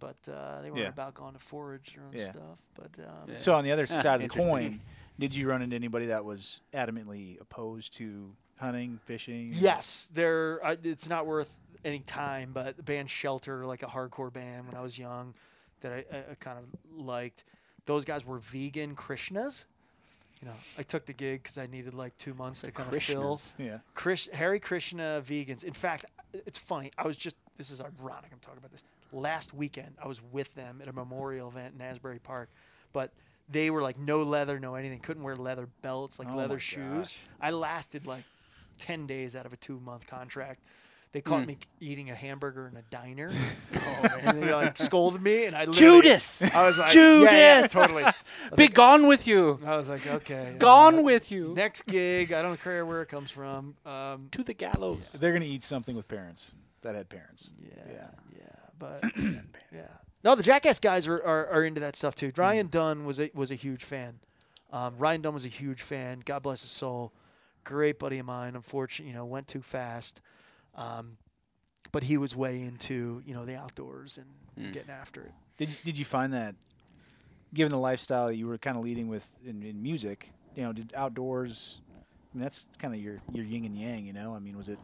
but uh, they weren't
Yeah.
about going to forage their own
Yeah.
stuff. But um,
Yeah.
So on the other side of the coin, did you run into anybody that was adamantly opposed to hunting, fishing?
Yes, they're. I, it's not worth any time, but the band Shelter, like a hardcore band when I was young, that I, I, I kind of liked. Those guys were vegan Krishnas. You know, I took the gig because I needed like two months to kind of fill.
Yeah.
Krish, Hare Krishna vegans. In fact, it's funny. I was just. This is ironic. I'm talking about this. Last weekend, I was with them at a memorial event in Asbury Park, but they were like no leather, no anything. Couldn't wear leather belts, like
Oh
leather shoes.
gosh.
I lasted like ten days out of a two month contract. They caught
Hmm.
me eating a hamburger in a diner, and they like scolded me, and I
Judas,
I was like, yeah, yeah,
Judas!
totally.
Be
like,
gone with you.
I was like, okay,
Gone
uh,
with you
Next gig, I don't care where it comes from. Um,
to the gallows.
They're gonna eat something with parents that had parents.
Yeah,
Yeah.
yeah, but yeah. No, the Jackass guys are, are, are into that stuff too. Ryan Dunn was a was a huge fan. Um, Ryan Dunn was a huge fan. God bless his soul. Great buddy of mine. Unfortunately, you know, went too fast. Um, but he was way into you know the outdoors and
Mm.
getting after it.
Did Did you find that, given the lifestyle you were kind of leading with in, in music, you know, did outdoors? I mean, that's kind of your your yin and yang. You know, I mean, was it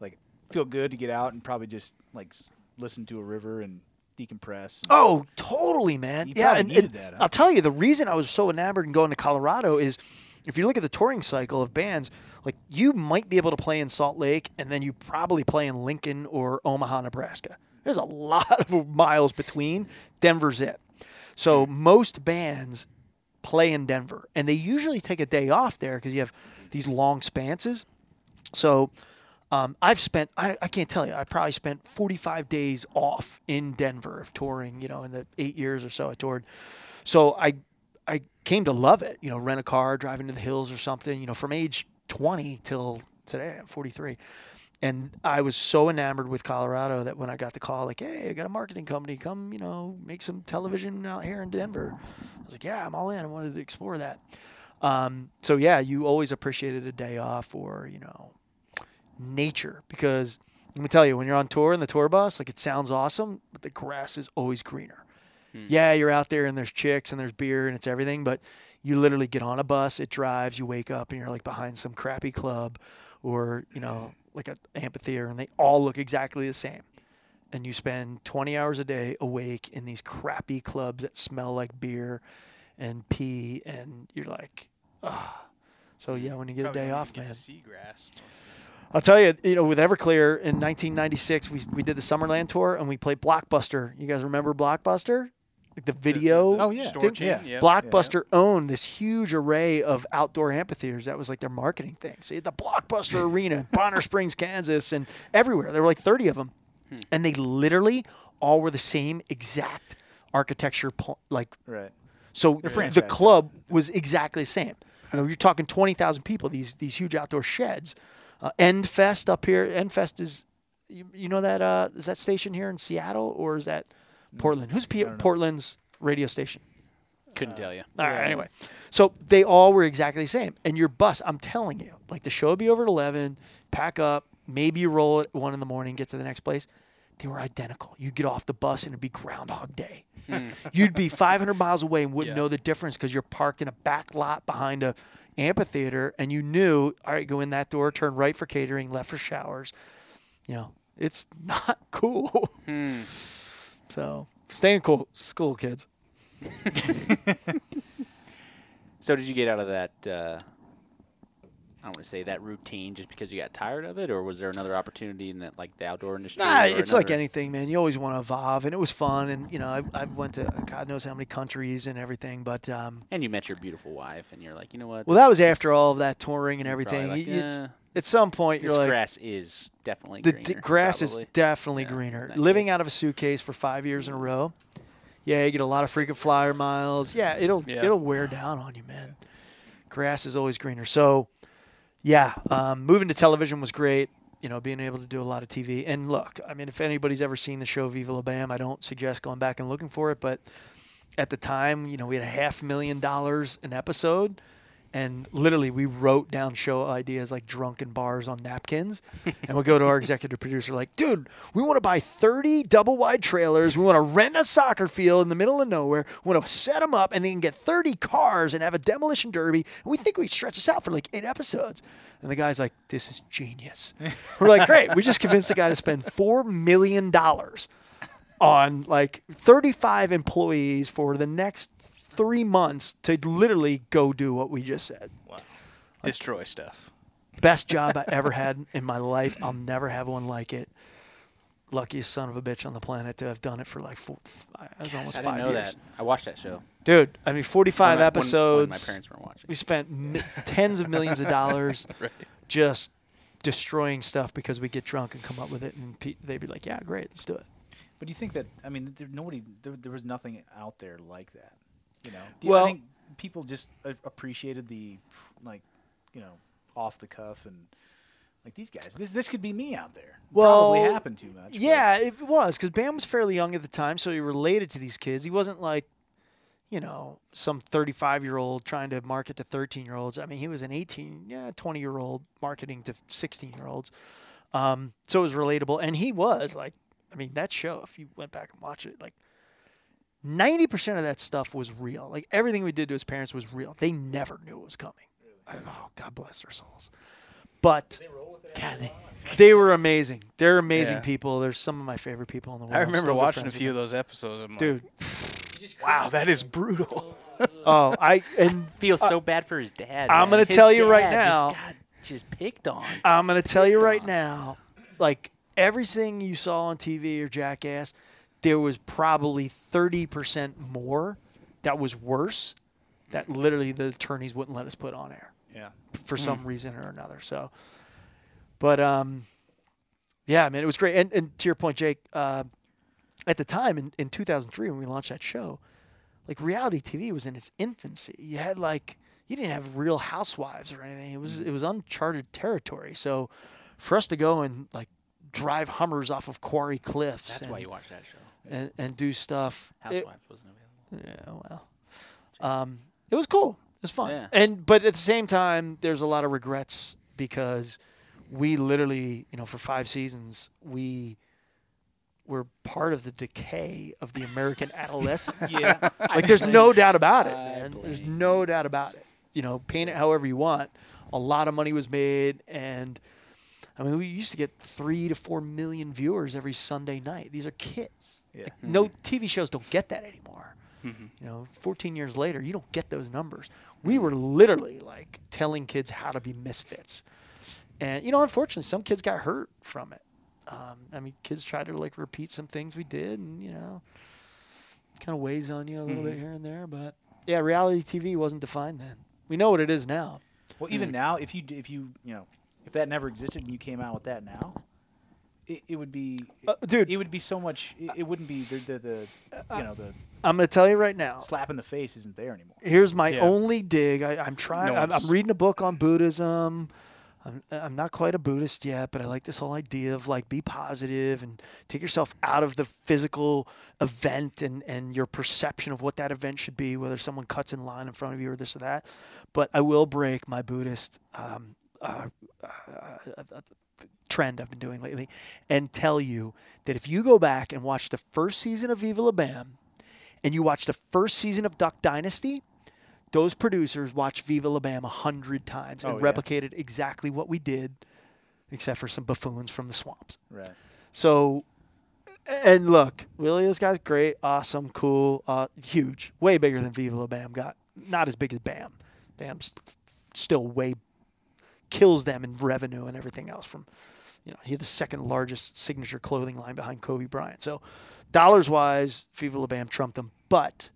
like feel good to get out and probably just like listen to a river and decompress? and-
Oh, totally, man.
You
yeah, and,
needed
and
that, huh?
I'll tell you the reason I was so enamored in going to Colorado is if you look at the touring cycle of bands, like you might be able to play in Salt Lake and then you probably play in Lincoln or Omaha, Nebraska. There's a lot of miles between. Denver's it. So most bands play in Denver and they usually take a day off there because you have these long spanses. So um, I've spent, I, I can't tell you, I probably spent 45 days off in Denver of touring, you know, in the eight years or so I toured. So I, I came to love it, you know, rent a car, driving to the hills or something, you know, from age 20 till today, I'm 43. And I was so enamored with Colorado that when I got the call, like, hey, I got a marketing company, come, you know, make some television out here in Denver. I was like, yeah, I'm all in. I wanted to explore that. Um, so yeah, you always appreciated a day off or, you know, nature because let me tell you, when you're on tour in the tour bus, like it sounds awesome, but the grass is always greener. Yeah, you're out there and there's chicks and there's beer and it's everything, but you literally get on a bus, it drives, you wake up and you're like behind some crappy club or, you know, like an amphitheater and they all look exactly the same. And you spend 20 hours a day awake in these crappy clubs that smell like beer and pee and you're like, ah. So yeah, when you get a day off, man.
Get to see grass.
I'll tell you, you know, with Everclear in 1996, we, we did the Summerland tour and we played Blockbuster. You guys remember Blockbuster? Like the video.
Oh, yeah.
Store chain,
yeah.
yep.
Blockbuster owned this huge array of outdoor amphitheaters. That was like their marketing thing. So you had the Blockbuster Arena in Bonner Springs, Kansas, and everywhere. There were like 30 of them. And they literally all were the same exact architecture. pl- Like,
Right.
so the club was exactly the same. You know, you're talking 20,000 people, these these huge outdoor sheds. Uh, Endfest up here. Endfest is, you, you know that, uh, is that station here in Seattle or is that Portland? Who's P- Portland's radio station?
Couldn't tell you.
All right, anyway. So they all were exactly the same. And your bus, I'm telling you, like the show would be over at 11, pack up, maybe you roll at 1 in the morning, get to the next place. They were identical. You'd get off the bus and it'd be Groundhog Day. Hmm. You'd be 500 miles away and wouldn't
Yeah.
know the difference because you're parked in a back lot behind a amphitheater and you knew, all right, go in that door, turn right for catering, left for showers. You know, it's not cool. Hmm. So stay in cool school, kids.
So did you get out of that? Uh, I don't want to say that routine just because you got tired of it, or was there another opportunity in that, like the outdoor industry?
Nah, it's like anything, man. You always want to evolve, and it was fun. And you know, I, I went to God knows how many countries and everything. But um,
And you met your beautiful wife, and you're like, you know what?
well, that was after all of that touring and everything.
like, "Eh,
at some point, you're like,
grass is definitely
the
greener.
d- grass
probably.
is definitely
Yeah,
greener. Living
case.
out of a suitcase for five years in a row, yeah, you get a lot of frequent flyer miles. Yeah, it'll
Yeah.
it'll wear down on you, man. Grass is always greener. So, yeah, um, moving to television was great. You know, being able to do a lot of TV. And look, I mean, if anybody's ever seen the show Viva La Bam, I don't suggest going back and looking for it. But at the time, you know, we had a half million dollars an episode. And literally, we wrote down show ideas like drunken bars on napkins. and we go to our executive producer, like, dude, we want to buy 30 double wide trailers. We want to rent a soccer field in the middle of nowhere. We want to set them up and then get 30 cars and have a demolition derby. And we think we stretch this out for like eight episodes. And the guy's like, this is genius. We're like, great. We just convinced the guy to spend $4 million on like 35 employees for the next three months to literally go do what we just said.
Wow. Destroy stuff.
Best job I ever had in my life. I'll never have one like it. Luckiest son of a bitch on the planet to have done it for like four, f- it was almost
I
five
didn't know
years.
that. I watched that show.
Dude, I mean, 45
When my- when-
episodes.
When, my parents weren't watching.
we spent mi- tens of millions of dollars
Right.
just destroying stuff because we get drunk and come up with it, and pe- they'd be like, "Yeah, great, let's do it."
But do you think that I mean, there, nobody, there, there was nothing out there like that. You know, do you,
Well-
I think people just a- appreciated the like, you know, off the cuff and like these guys. This this could be me out there.
Well,
Probably happened too much. but-
Yeah, it was because Bam was fairly young at the time, so he related to these kids. He wasn't like, you know, some 35 year old trying to market to 13 year olds. I mean, he was an 18, yeah, 20 year old marketing to 16 year olds. Um, so it was relatable, and he was like, I mean, that show. If you went back and watched it, like. 90% of that stuff was real. Like everything we did to his parents was real. They never knew it was coming. I- Oh, God bless their souls. But God, they were amazing. They're amazing
Yeah.
people. They're some of my favorite people in the world.
I remember watching a few of those episodes. I'm
Dude,
like, wow, that is brutal.
oh, I and
Feels so bad for his dad.
I'm gonna tell you right now-
Just got just picked on.
I'm gonna tell you right
on.
now, like everything you saw on TV or Jackass, there was probably 30% more that was worse that literally the attorneys wouldn't let us put on air.
yeah.
for some reason or another. So, but um, yeah, man, it was great. And, and to your point, Jake, uh, at the time in, in 2003 when we launched that show, like reality TV was in its infancy. You had like you didn't have Real Housewives or anything. It was it was uncharted territory. So, for us to go and like drive Hummers off of Quarry Cliffs,
That's
and,
why you watch that show.
And, and do stuff. it-
Housewives wasn't available.
yeah, well, um, it was cool. It was fun.
Yeah.
And but at the same time, there's a lot of regrets because we literally, you know, for five seasons, we were part of the decay of the American adolescence.
Yeah.
like there's no doubt about it, man. There's no doubt about it. You know, paint it however you want. A lot of money was made, and I mean, we used to get three to four million viewers every Sunday night. These are kids.
Yeah.
Like, no TV shows don't get that anymore.
Mhm.
You know, 14 years later, you don't get those numbers. We were literally like telling kids how to be misfits, and you know, unfortunately, some kids got hurt from it. Um, I mean, kids tried to like repeat some things we did, and you know, kind of weighs on you a little
Mm-hmm.
bit here and there. But yeah, reality TV wasn't defined then. We know what it is now.
Well, even now, if you d- if you you know if that never existed and you came out with that now, it, it would be
Uh, dude.
It would be so much. It, it wouldn't be the the, the
Uh,
you know the
I'm going to tell you right now.
slap in the face isn't there anymore.
Here's my
Yeah.
only dig. I, I'm trying.
No
I'm, I'm reading a book on Buddhism. I'm, I'm not quite a Buddhist yet, but I like this whole idea of like be positive and take yourself out of the physical event and, and your perception of what that event should be, whether someone cuts in line in front of you or this or that. But I will break my Buddhist um, uh, uh, uh, uh, trend I've been doing lately and tell you that if you go back and watch the first season of Viva La Bam and you watch the first season of Duck Dynasty, those producers watched Viva La Bam a hundred times and
Oh, yeah.
replicated exactly what we did, except for some buffoons from the swamps.
Right.
So, and look, Willie, this guy's great, awesome, cool, uh, huge, way bigger than Viva La Bam got. Not as big as Bam. Bam's still way kills them in revenue and everything else. From, you know, he had the second largest signature clothing line behind Kobe Bryant. So, dollars wise, Viva La Bam trumped them, but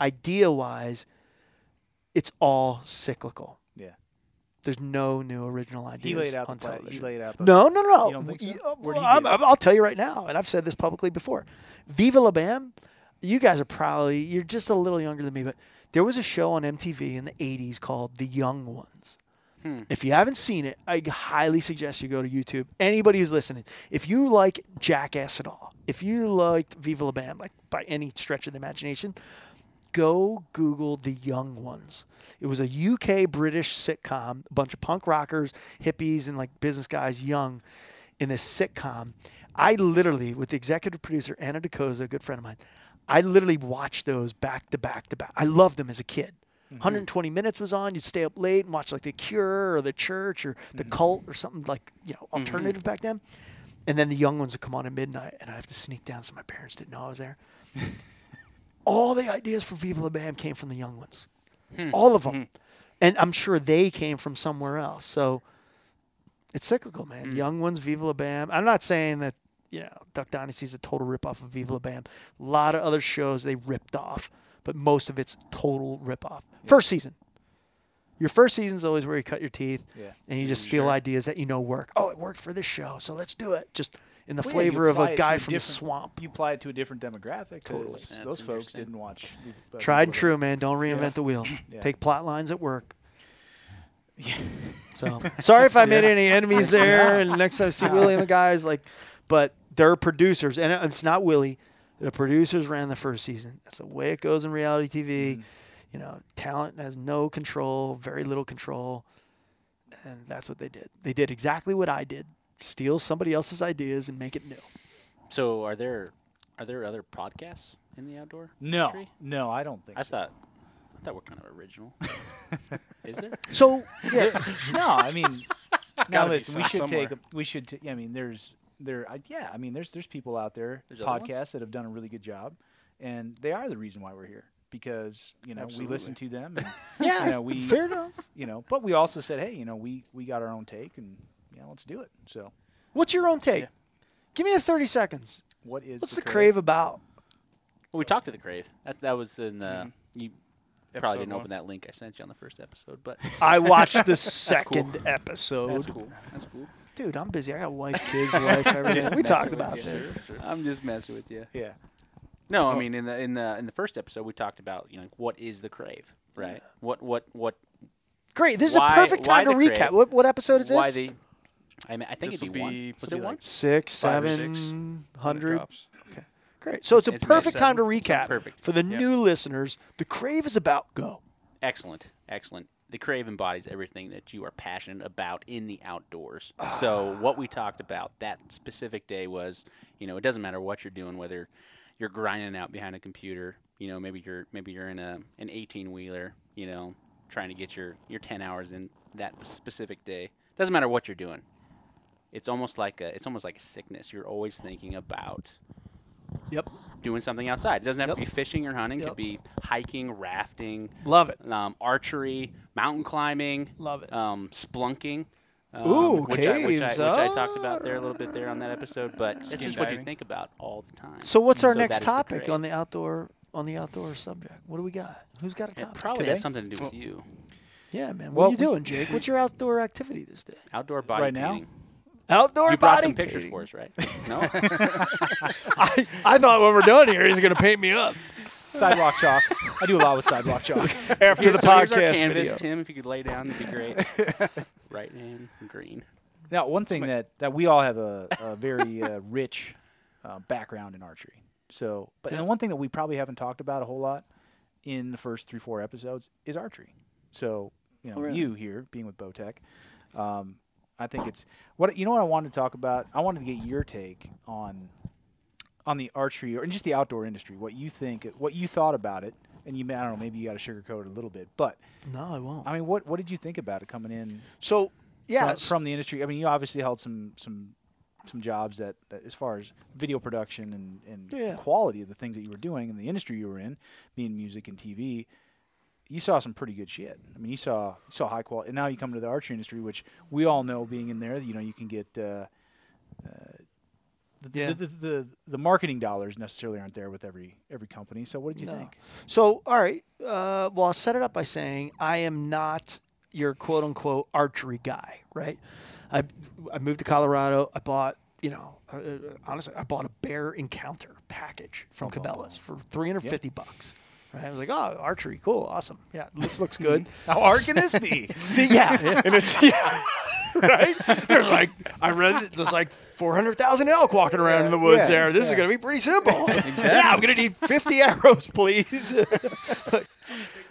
idea wise, it's all cyclical.
Yeah.
There's no new original ideas
He laid out
on television.
he laid out
No, no, no.
You don't think so?
Uh,
Where'd he
I'm-
get it?
I'm- I'll tell you right now, and I've said this publicly before. Viva La Bam, you guys are probably you're just a little younger than me, but there was a show on MTV in the '80s called The Young Ones.
Hmm.
If you haven't seen it, I highly suggest you go to YouTube. Anybody who's listening, if you like Jackass at all, if you liked Viva La Bam, like by any stretch of the imagination, go Google The Young Ones. It was a UK British sitcom, a bunch of punk rockers, hippies, and like business guys young in this sitcom. I literally, with the executive producer Anna DeCosa, a good friend of mine, I literally watched those back to back to back. I loved them as a kid. Mm-hmm. 120 minutes was on. You'd stay up late and watch like The Cure or The Church or The mm-hmm. Cult or something like you know mm-hmm. alternative back then. And then the young ones would come on at midnight, and I'd have to sneak down so my parents didn't know I was there. All the ideas for Viva La Bam came from the young ones, hmm. all of them, and I'm sure they came from somewhere else. So it's cyclical, man. Mm. Young ones, Viva La Bam. I'm not saying that you know Duck Dynasty is a total ripoff of Viva La Bam. A lot of other shows they ripped off, but most of it's total ripoff. First season. Your first season's always where you cut your teeth,
Yeah.
and you just steal ideas that you know work. Oh, it worked for this show, so let's do it. Just in the
Well, yeah,
flavor of a guy
a
from the swamp.
You apply it to a different demographic.
Totally.
That's
Those folks didn't watch.
Tried and
Viva La
true, man. Don't reinvent
Yeah.
the wheel.
Yeah.
Take plot lines at work. So sorry if I made any enemies there. And next time I see Willie and the guys, like, but they're producers, and it's not Willie. The producers ran the first season. That's the way it goes in reality TV. Mm-hmm. You know, talent has no control, very little control, and that's what they did. They did exactly what I did: steal somebody else's ideas and make it new.
So are there are there other podcasts in the outdoor
No,
industry?
no, I don't think
I
so.
thought I thought we're kind of original. Is there?
So yeah,
no, I mean, now listen, we should
somewhere.
take. a- We should. T- I mean, there's there. I, yeah, I mean, there's there's people out there
There's
podcasts that have done a really good job, and they are the reason why we're here because you know we listen to them. And,
yeah,
you know, we
fair enough.
you know, but we also said, hey, you know, we we got our own take, and you know, let's do it. So,
What's your own take?
Yeah.
Give me a thirty seconds.
what is
What's the
crave?
crave about?
Well, we talked to the Crave. That that was in the you probably
Episode
didn't
one.
open that link I sent you on the first episode, but
I watched the second episode.
that's cool. That's cool.
Dude, I'm busy. I got a wife, kids, wife, everything. we talked about this.
I'm just messing with you.
Yeah.
No, I mean in the in the in the first episode we talked about you know what is the Crave, right? What what what
Great. This is a perfect time to recap.
crave?
What, what episode is this?
why the I mean I think it'd be,
will
one. Was
this
it
will be
one?
like
Six,
Five or
seven,
six when it
hundred.
drops.
Great. So it's a
It's
perfect time to recap.
Perfect.
For the
Yep.
new listeners, the crave is about go.
Excellent, excellent. The Crave embodies everything that you are passionate about in the outdoors. Ah. So what we talked about that specific day was, you know, it doesn't matter what you're doing, whether you're grinding out behind a computer, you know, maybe you're maybe you're in a an 18 wheeler, you know, trying to get your your 10 hours in that specific day. Doesn't matter what you're doing. It's almost like a it's almost like a sickness. You're always thinking about
Yep.
doing something outside. It doesn't have
Yep.
to be fishing or hunting. It
Yep.
could be hiking, rafting,
Love it.
um, archery, mountain climbing,
Love it.
um, splunking. Um,
Ooh,
which I, which, I,
caves,
which I talked about there a little bit there on that episode, but it's
Skin
just what you think about all the time.
So what's our
So
next
that is the
topic on the outdoor on the outdoor subject? What do we got? Who's got a
It
topic?
probably
Today?
has something to do with you.
Yeah, man. What
Well,
are you doing, Jake? What's your outdoor activity this day?
Outdoor body
Right now?
Painting.
Outdoor
You brought
body
some pictures
painting.
for us, right? No.
I, I thought when we're done here, he's going to paint me up
Sidewalk chalk. I do a lot with sidewalk chalk.
after the
so here's our
podcast
canvas,
video.
Tim. If you could lay down, that'd be great. right hand green.
Now, one thing that, that we all have a, a very uh, rich uh, background in archery. So, but and one thing that we probably haven't talked about a whole lot in the first three, four episodes is archery. So, you know,
Oh, really?
you here being with Bowtech, um, I think it's what you know. What I wanted to talk about. I wanted to get your take on on the archery or and just the outdoor industry. What you think, what you thought about it, and you I don't know, maybe you got to sugarcoat it a little bit, but
No, I won't.
I mean, what what did you think about it coming in
So, yeah.
from, from the industry. I mean, you obviously held some some some jobs that, that as far as video production and, and
Yeah.
quality of the things that you were doing in the industry you were in, being music and TV, you saw some pretty good shit. I mean, you saw you saw high quality. And now you come to the archery industry, which we all know, being in there, you know, you can get. Uh, uh, the,
Yeah.
the, the, the the marketing dollars necessarily aren't there with every every company. So what did you
No.
think?
So, all right. Uh, well, I'll set it up by saying I am not your quote unquote archery guy, right? I, I moved to Colorado. I bought, you know, uh, uh, honestly, I bought a bear encounter package from Cabela's for 350 bucks. Right? I was like, oh, archery, cool, awesome. Yeah, this looks good.
How hard can this be?
See, yeah, and it's yeah, right. There's like I read it, there's like 400,000 elk walking around in the woods
Yeah,
there. This is gonna be pretty simple. Yeah, I'm gonna need 50 arrows, please.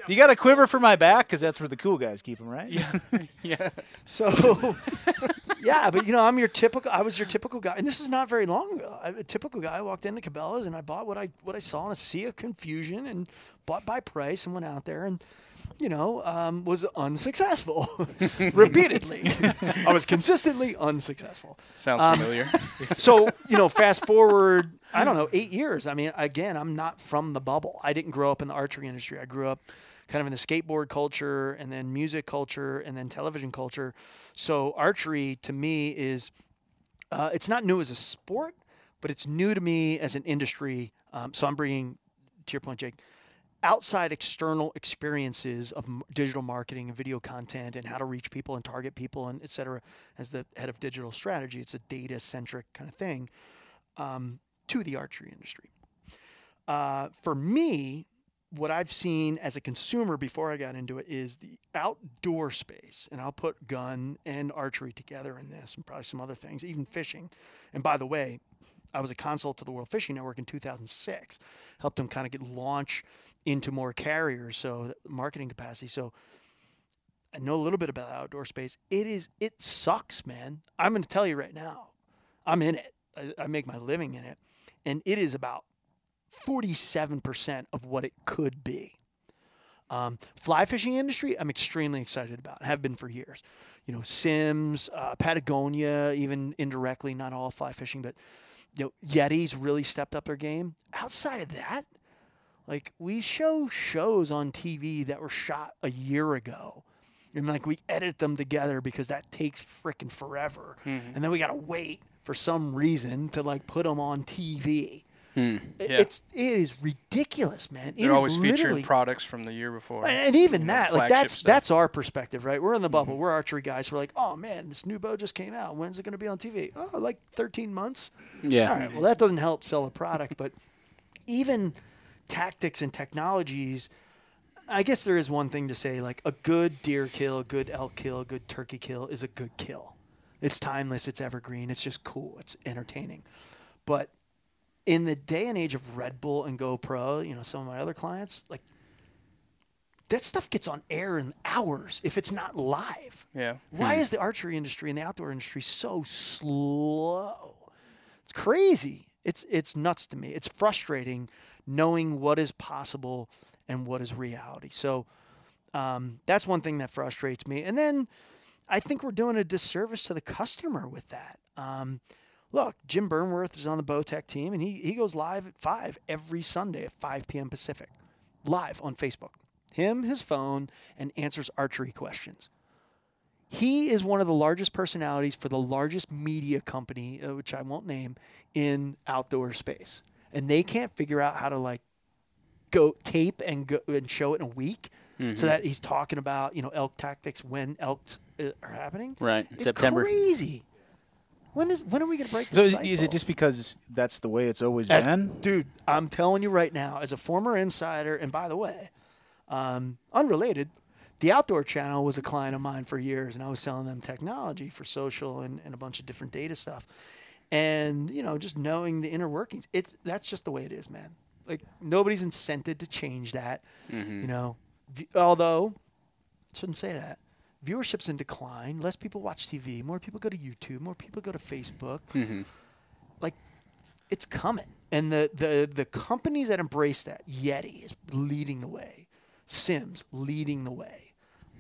You got a quiver for my back because that's where the cool guys keep them, right? Yeah.
Yeah.
So, yeah, but you know, I'm your typical. I was your typical guy, and this is not very long ago. I, a typical guy I walked into Cabela's and I bought what I what I saw in a sea of confusion and bought by price and went out there and. You know, um, was unsuccessful repeatedly. I was consistently unsuccessful.
Sounds
Um,
familiar.
So, you know, fast forward, I don't know, eight years. I mean, again, I'm not from the bubble. I didn't grow up in the archery industry. I grew up kind of in the skateboard culture and then music culture and then television culture. So, archery to me is, uh, it's not new as a sport, but it's new to me as an industry. Um, so, I'm bringing, to your point, Jake, outside external experiences of m- digital marketing and video content and how to reach people and target people and et cetera as the head of digital strategy it's a data centric kind of thing um, to the archery industry uh, for me what i've seen as a consumer before i got into it is the outdoor space and i'll put gun and archery together in this and probably some other things even fishing and by the way I was a consult to the World Fishing Network in 2006, helped them kind of get launch into more carriers, so marketing capacity. So I know a little bit about outdoor space. It is it sucks, man. I'm going to tell you right now. I'm in it. I, I make my living in it, and it is about 47% of what it could be. Um, fly fishing industry, I'm extremely excited about. Have been for years. You know, Simms, uh, Patagonia, even indirectly, not all fly fishing, but you know, Yeti's really stepped up their game. Outside of that, like we show shows on TV that were shot a year ago, and like we edit them together because that takes freaking forever, and then we gotta wait for some reason to like put them on TV. It-
Yeah.
It's it is ridiculous, man. It
They're
is
always featuring products from the year before.
and even
you know,
that, like that's
stuff. Mm-hmm.
that's our perspective, right? We're in the bubble. We're archery guys. We're like, oh man, this new bow just came out. When's it going to be on TV? Oh, like 13 months.
Yeah.
All right. Well, that doesn't help sell a product, but even tactics and technologies. I guess there is one thing to say, like a good deer kill, good elk kill, good turkey kill is a good kill. It's timeless. It's evergreen. It's just cool. It's entertaining. But in the day and age of Red Bull and GoPro, you know, some of my other clients, like that stuff gets on air in hours if it's not live.
yeah.
Why is the archery industry and the outdoor industry so slow? It's crazy. It's it's nuts to me. It's frustrating knowing what is possible and what is reality. So um, that's one thing that frustrates me. And then I think we're doing a disservice to the customer with that. Um, look, Jim Burnworth is on the Bowtech team, and he he goes live at five every Sunday at five p.m. Pacific, live on Facebook. Him, his phone, and answers archery questions. He is one of the largest personalities for the largest media company, uh, which I won't name, in outdoor space, and they can't figure out how to like go tape and go and show it in a week,
Mhm.
so that he's talking about you know elk tactics when elks uh, are happening.
right
It's
September.
crazy. When is when are we gonna break?
So
this
is, is it just because that's the way it's always
As-
been?
dude? I'm telling you right now, as a former insider, and by the way, um, unrelated, the Outdoor Channel was a client of mine for years, and I was selling them technology for social and, and a bunch of different data stuff. And you know, just knowing the inner workings, it's that's just the way it is, man. Like nobody's incented to change that.
Mhm.
You know, v- although shouldn't say that. Viewership's in decline. Less people watch TV. More people go to YouTube. More people go to Facebook
Mhm.
like it's coming and the the the companies that embrace that yeti is leading the way Simms leading the way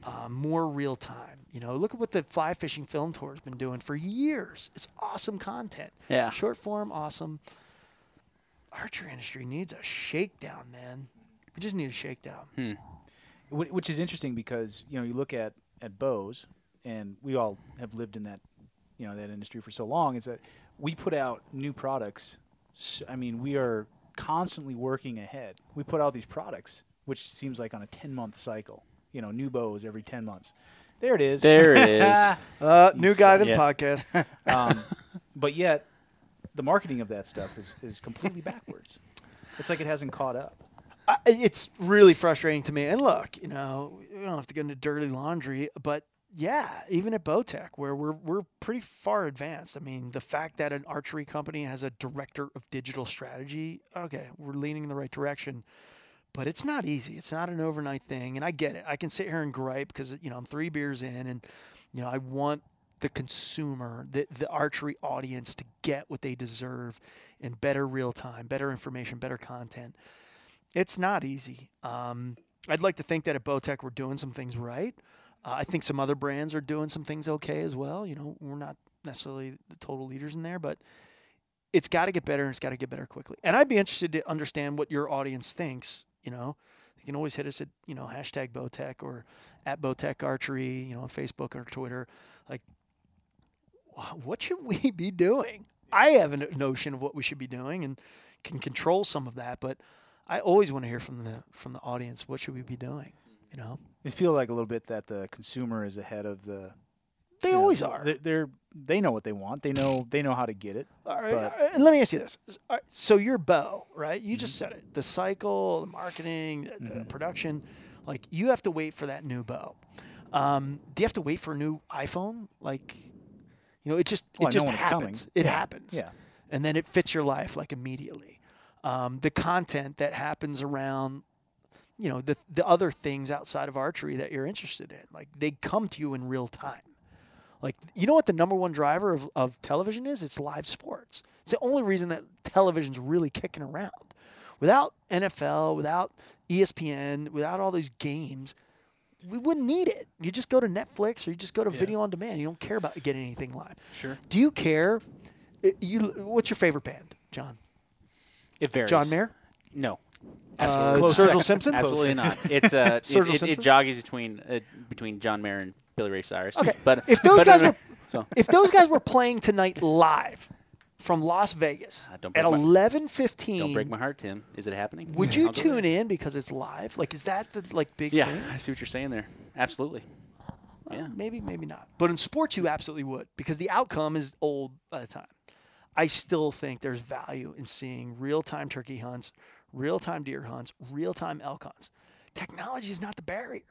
uh, more real time you know look at what the fly fishing film tour has been doing for years it's awesome content
Yeah.
short form awesome archery industry needs a shakedown man we just need a shakedown
Hmm.
Which is interesting because you know you look at at Bose, and we all have lived in that you know that industry for so long. Is that we put out new products. I mean, we are constantly working ahead. We put out these products, which seems like on a ten month cycle. You know, new bows every ten months. There it is.
There it is.
uh, new guy to the podcast
um, but yet, the marketing of that stuff is, is completely backwards. It's like it hasn't caught up.
I, it's really frustrating to me. And look, you know, we don't have to get into dirty laundry, but yeah, even at Bowtech, where we're we're pretty far advanced. I mean, the fact that an archery company has a director of digital strategy, okay, we're leaning in the right direction. But it's not easy. It's not an overnight thing, and I get it. I can sit here and gripe because you know I'm three beers in, and you know I want the consumer, the the archery audience, to get what they deserve in better real time, better information, better content. It's not easy. Um, I'd like to think that at Bowtech we're doing some things right. Uh, I think some other brands are doing some things okay as well. You know, we're not necessarily the total leaders in there, but it's got to get better and it's got to get better quickly. And I'd be interested to understand what your audience thinks. You know, you can always hit us at you know hashtag Bowtech or at Bowtech Archery. You know, on Facebook or Twitter. Like, what should we be doing? I have a notion of what we should be doing and can control some of that, but I always want to hear from the from the audience. What should we be doing? Mm-hmm. You know,
It feel like a little bit that the consumer is ahead of the.
they
you know,
always are.
They're, they're they know what they want. They know they know how to get it.
All right,
but-
all right, and let me ask you this: All right, so your bow, right? You just mm-hmm. said it. The cycle, the marketing, the, the mm-hmm. production. Like you have to wait for that new bow. Um, do you have to wait for a new iPhone? Like, you know, it just
Well,
it
know
just happens. It
Yeah.
happens.
Yeah.
and then it fits your life like immediately. Um, the content that happens around, you know, the the other things outside of archery that you're interested in, like they come to you in real time. Like you know what the number one driver of, of television is? It's live sports. It's the only reason that television's really kicking around. Without NFL, without ESPN, without all these games, we wouldn't need it. You just go to Netflix or you just go to video on demand. You don't care about getting anything live.
Sure.
Do you care? You what's your favorite band, John?
It varies.
John Mayer?
No.
Uh,
Absolutely.
Close Sturgill.
Simpson?
Absolutely not. It's uh, it, it, it jogs between uh, between John Mayer and Billy Ray Cyrus.
Okay.
but
If those
but,
guys
uh,
were
so
if those guys were playing tonight live from Las Vegas
Uh,
at eleven fifteen,
don't break my heart, Tim. Is it happening?
would you tune
there.
in because it's live? Like, is that the like big
Yeah,
thing?
I see what you're saying there. Absolutely. Yeah.
Maybe, maybe not. But in sports, you absolutely would because the outcome is old by the time. I still think there's value in seeing real time turkey hunts, real time deer hunts, real time elk hunts. Technology is not the barrier.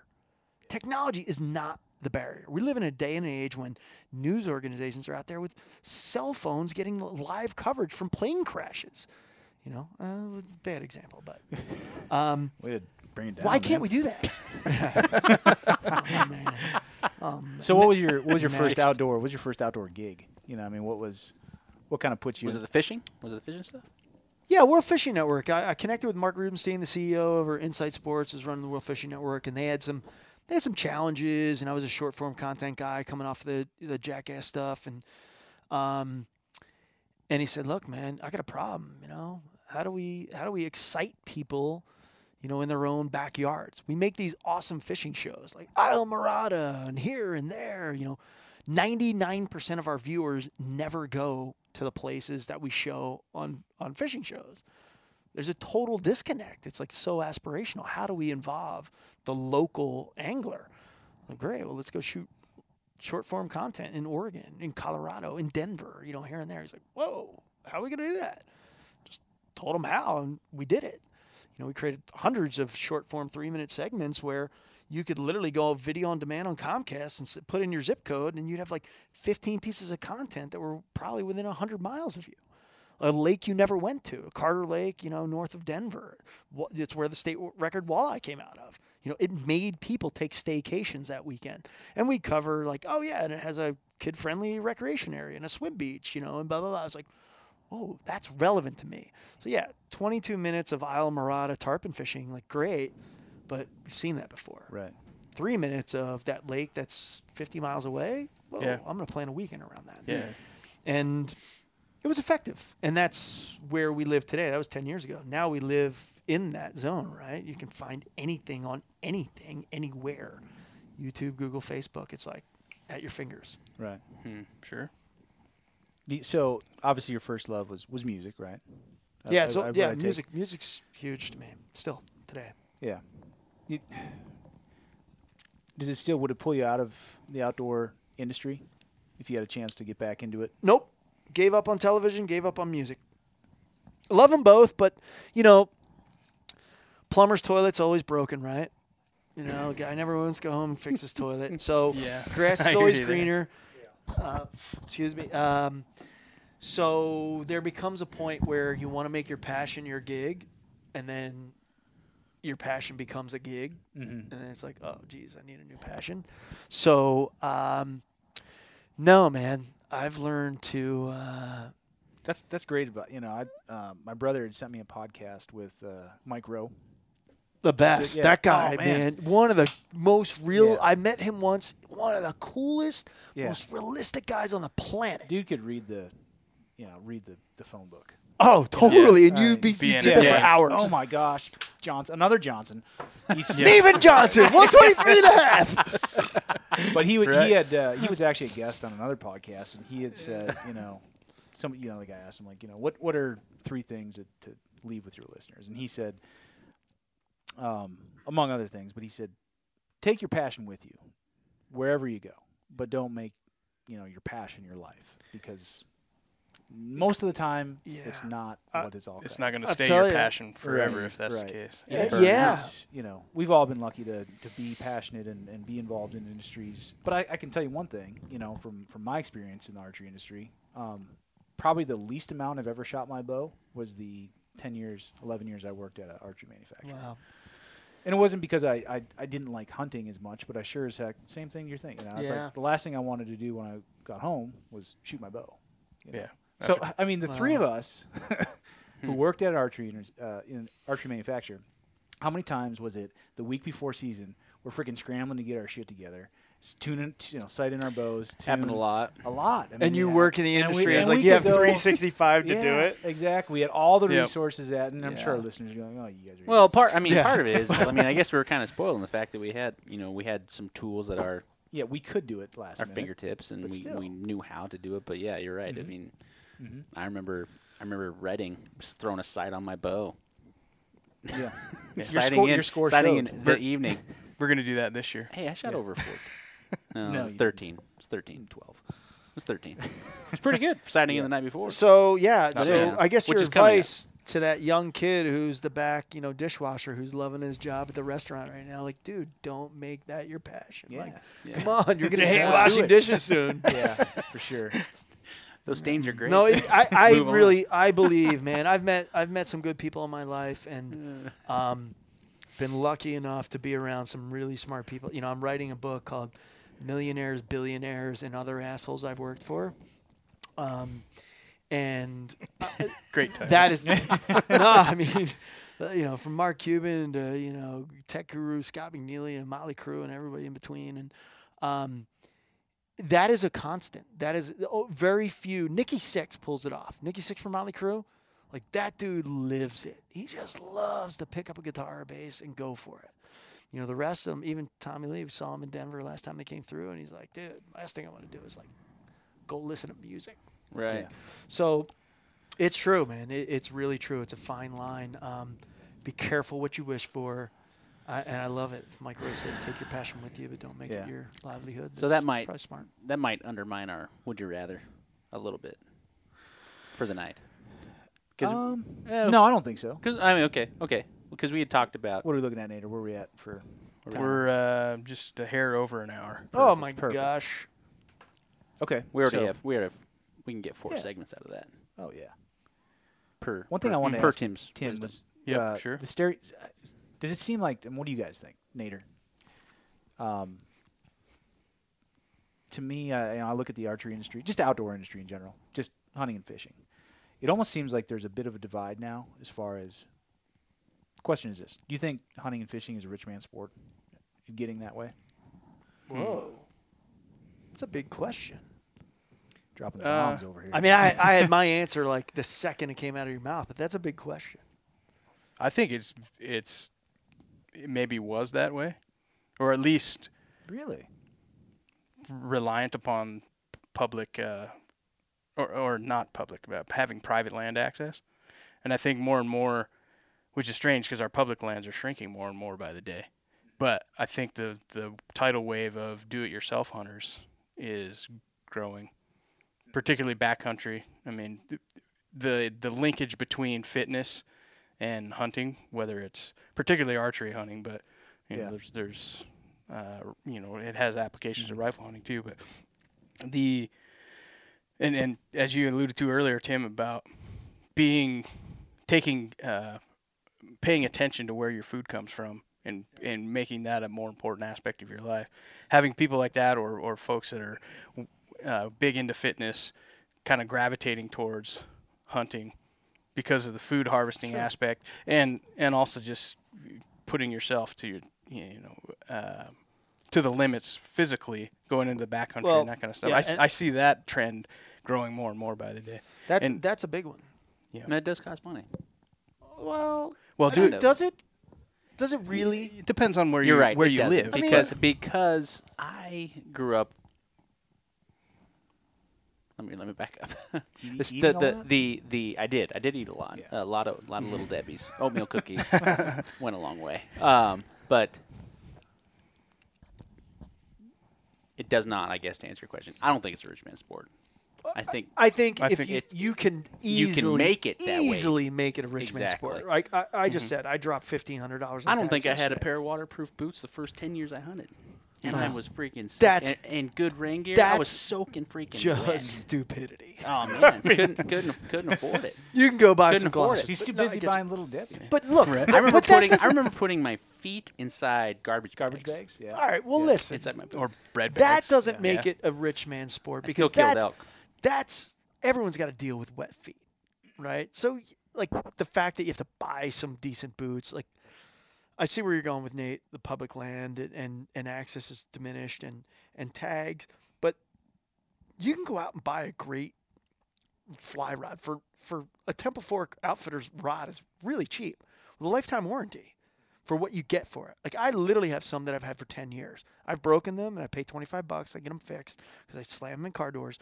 Technology is not the barrier. We live in a day and age when news organizations are out there with cell phones getting live coverage from plane crashes. You know, uh, it's a bad example, but um,
Way to bring it down.
why can't
man.
we do that? oh, man. Um,
So what was your what was your first outdoor? What was your first outdoor gig? You know, I mean, what was what kind of puts you?
Was it the fishing? Was it the fishing stuff?
Yeah, World Fishing Network. I, I connected with Mark Rubenstein, the CEO over Insight Sports, is running the World Fishing Network, and they had some they had some challenges, and I was a short form content guy coming off the the jackass stuff, and um, and he said, "Look, man, I got a problem. You know, how do we how do we excite people?" You know, in their own backyards. We make these awesome fishing shows like Islamorada and here and there. You know, 99% of our viewers never go to the places that we show on, on fishing shows. There's a total disconnect. It's like so aspirational. How do we involve the local angler? Great. Well, let's go shoot short form content in Oregon, in Colorado, in Denver. You know, here and there. He's like, whoa, how are we gonna do that? Just told him how, and we did it. You know, we created hundreds of short form three minute segments where you could literally go video on demand on Comcast and put in your zip code, and you'd have like 15 pieces of content that were probably within 100 miles of you. A lake you never went to, Carter Lake, you know, north of Denver. It's where the state record walleye came out of. You know, it made people take staycations that weekend. And we cover like, oh yeah, and it has a kid-friendly recreation area and a swim beach, you know, and blah blah blah. I was like, oh, that's relevant to me. So yeah, 22 minutes of Islamorada tarpon fishing, like great, but we've seen that before.
Right.
Three minutes of that lake that's 50 miles away. Whoa,
Yeah.
I'm gonna plan a weekend around that.
Yeah.
And it was effective, and that's where we live today. That was 10 years ago. Now we live in that zone, right? You can find anything on anything, anywhere. YouTube, Google, Facebook. It's like at your fingers.
Right.
Hmm.
Sure.
The- So obviously your first love was was music, right?
Yeah.
I-
So
I-
yeah,
I take-
music. Music's huge to me still today.
Yeah. You- does it still would it pull you out of the outdoor industry if you had a chance to get back into it?
Nope. Gave up on television, gave up on music. Love them both, but you know, plumber's toilet's always broken, right? You know, guy never wants to go home and fix his toilet. So
Yeah.
grass is always greener. Uh, excuse me. Um, so there becomes a point where you want to make your passion your gig, and then your passion becomes a gig,
Mm-hmm.
and then it's like, oh, geez, I need a new passion. So, um, no, man, I've learned to. Uh,
That's that's great about you know I uh, my brother had sent me a podcast with uh, Mike Rowe.
the best.
yeah.
That guy,
Oh, man.
man. One of the most real.
Yeah.
I met him once. One of the coolest,
Yeah.
most realistic guys on the planet.
Dude could read the you know read the, the phone book.
Oh, totally. And you'd be,
be
you'd
in it.
there for hours.
Oh my gosh, Johnson, another Johnson. He's
Steven Johnson, 123 and a half.
but he
Right.
he had uh, he was actually a guest on another podcast, and he had said, you know, some you know the guy asked him like, you know, what what are three things that, to leave with your listeners, and he said, um, among other things, but he said, take your passion with you wherever you go, but don't make you know your passion your life because most of the time it's not
Uh,
what it's all. About.
It's
about.
not going to stay your
ya.
passion forever
Right,
if that's
right.
the case.
And
Yeah. Yeah.
you know, we've all been lucky to, to be passionate and, and be involved in industries. But I, I can tell you one thing, you know, from, from my experience in the archery industry, um, probably the least amount I've ever shot my bow was the 10 years, 11 years I worked at an archery manufacturer.
Wow.
And it wasn't because I, I, I didn't like hunting as much, but I sure as heck, same thing you're thinking. I was
Yeah.
like, the last thing I wanted to do when I got home was shoot my bow. you know?
Yeah.
So I mean, the three of us who worked at archery uh, in archery manufacturer, how many times was it the week before season? We're freaking scrambling to get our shit together, tuning, you know, sighting our bows.
Happened a lot.
A lot. I
And you
yeah.
work in the
And we-
industry. it's like you have
go-
365 to do it.
Exactly. We had all the
Yep.
resources at, and I'm sure our listeners are going, "Oh, you guys are."
Well, part. I mean,
Yeah.
part of it is. I mean, I guess we were kind of spoiled in the fact that we had, you know, we had some tools at our
yeah, we could do it last
our
minute.
fingertips, and we,
still.
we knew how to do it. But yeah, you're right. I
Mhm.
mean,
Mhm.
I remember I remember Redding just throwing a sight on my bow.
Yeah. Your
sighting
score-
in,
your score
sighting
showed.
in the evening.
We're going to do that this year.
Hey, I shot
Yeah.
over 40. No,
No,
no 13. It's 13, 12. It was 13. It's pretty good for sighting in the night before.
So yeah,
Not
so
bad.
I guess
Which
your
is coming up.
advice to that young kid who's the back, you know, dishwasher who's loving his job at the restaurant right now, like, dude, don't make that your passion.
Yeah.
Like,
Yeah.
come on, you're gonna hate washing dishes soon.
yeah, for sure.
Those stains are great.
No, it, I, I
Move on.
really, I believe, man. I've met, I've met some good people in my life, and um, been lucky enough to be around some really smart people. You know, I'm writing a book called "Millionaires, Billionaires, and Other Assholes I've Worked For," um, and uh,
Great time.
that is no, I mean, uh, you know, from Mark Cuban to you know Tech Guru, Scott McNealy, and Motley Crue, and everybody in between, and um, that is a constant. That is oh, very few. Nikki Sixx pulls it off. Nikki Sixx from Motley Crue, like that dude lives it. He just loves to pick up a guitar or bass and go for it. You know, the rest of them, even Tommy Lee, we saw him in Denver last time they came through, and he's like, dude, last thing I want to do is like go listen to music.
right.
Yeah.
So It's true, man. It, it's really true. It's a fine line. Um, be careful what you wish for. I, and I love it. Mike Rowe said, "Take your passion with you, but don't make
Yeah.
it your livelihood."
So that might-
probably smart.
That might undermine our would you rather a little bit for the night. Because
Um,
eh,
no, I don't think so.
Cause I mean, okay, okay, because we had talked about
What are we looking at, Nader? Where are we at for? time?
We're uh, just a hair over an hour.
oh my
perfect.
gosh!
okay.
we already
so-
have we already have we can get four
Yeah.
segments out of that
Oh yeah.
per
One thing
per,
I wanted to
per
ask
Tim's
Tim
wisdom.
was
Yep,
uh,
sure.
The stereo. Does it seem like? And what do you guys think, Nader? Um, to me, uh, you know, I look at the archery industry, just outdoor industry in general, just hunting and fishing. It almost seems like there's a bit of a divide now as far as. Question is this: Do you think hunting and fishing is a rich man's sport? Getting that way,
Whoa, that's a big question.
dropping the
Uh,
bombs over here.
I mean, I, I had my answer like the second it came out of your mouth, but that's a big question.
I think it's it's it maybe was that way, or at least
really?
reliant upon public uh, or or not public, but having private land access. And I think more and more, which is strange because our public lands are shrinking more and more by the day. But I think the the tidal wave of do-it-yourself hunters is growing, particularly backcountry. I mean, th- the the linkage between fitness and hunting, whether it's particularly archery hunting, but you
Yeah.
know, there's there's uh, you know it has applications to rifle hunting too. But the and and as you alluded to earlier, Tim, about being taking uh, paying attention to where your food comes from and and making that a more important aspect of your life. Having people like that or or folks that are uh, big into fitness, kind of gravitating towards hunting because of the food harvesting aspect and and also just putting yourself to your you know uh, to the limits physically going into the backcountry
Well,
and that kind of stuff.
yeah,
I, s- I see that trend growing more and more by the day.
That's
And-
that's a big one.
Yeah, And it does cost money.
Well,
Well, do
it-
does it? Does it really?
It depends on where
You're
you
right.
where you
doesn't,
live.
I mean-
because because I grew up. Let me let me back up. This-
eating
the, the, the the I did I did eat a lot
Yeah.
a lot of a lot of little Debbie's oatmeal cookies went a long way. Um, but it does not. I guess to answer your question, I don't think it's a rich man's sport. I think
I think
I
if
think
you,
it's-
you can
you can make it that way.
easily make it a rich man's sport. Like I, I just said, I dropped fifteen hundred dollars.
I don't think I had a pair of waterproof boots the first ten years I hunted, and I was freaking soak-
That's-
and, and good rain gear. I was soaking freaking
just
wet.
stupidity.
Oh man, couldn't couldn't couldn't afford it.
You can go buy
Couldn't
some
afford
glasses.
He's too busy
get you.
buying little Debbie's.
But look,
I remember
but
putting I remember putting my feet inside garbage
Garbage
bags.
bags. Yeah.
All right, well,
Yeah.
listen.
Inside my
or bread bags.
that doesn't
Yeah.
make
Yeah.
it a rich man's sport
I
because
still killed
that's
elk.
that's everyone's got to deal with wet feet, right? So like the fact that you have to buy some decent boots, like I see where you're going with Nate. The public land and and, access is diminished and and tags, but you can go out and buy a great fly rod for for a Temple Fork Outfitters rod is really cheap with a lifetime warranty for what you get for it. Like I literally have some that I've had for 10 years. I've broken them and I pay 25 bucks. I get them fixed because I slam them in car doors.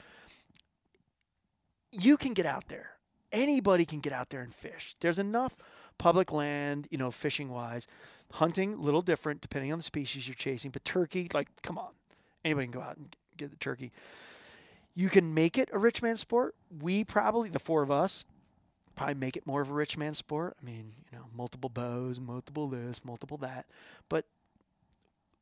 You can get out there. Anybody can get out there and fish. There's enough public land, you know, fishing wise. Hunting, a little different depending on the species you're chasing. But turkey, like, come on. Anybody can go out and get the turkey. You can make it a rich man sport. We probably, the four of us, probably make it more of a rich man sport. I mean, you know, multiple bows, multiple this, multiple that. But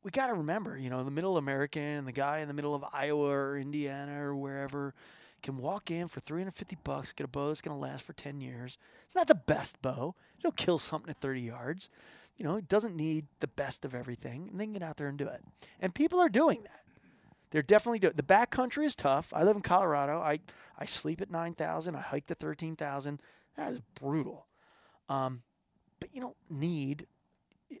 we got to remember, you know, the middle American and the guy in the middle of Iowa or Indiana or wherever can walk in for 350 bucks, get a bow that's going to last for 10 years. It's not the best bow. It'll kill something at 30 yards. You know, it doesn't need the best of everything, and they can get out there and do it. And people are doing that. They're definitely doing. The back country is tough. I live in Colorado. I I sleep at 9,000. I hike to 13,000. That is brutal. Um, but you don't need.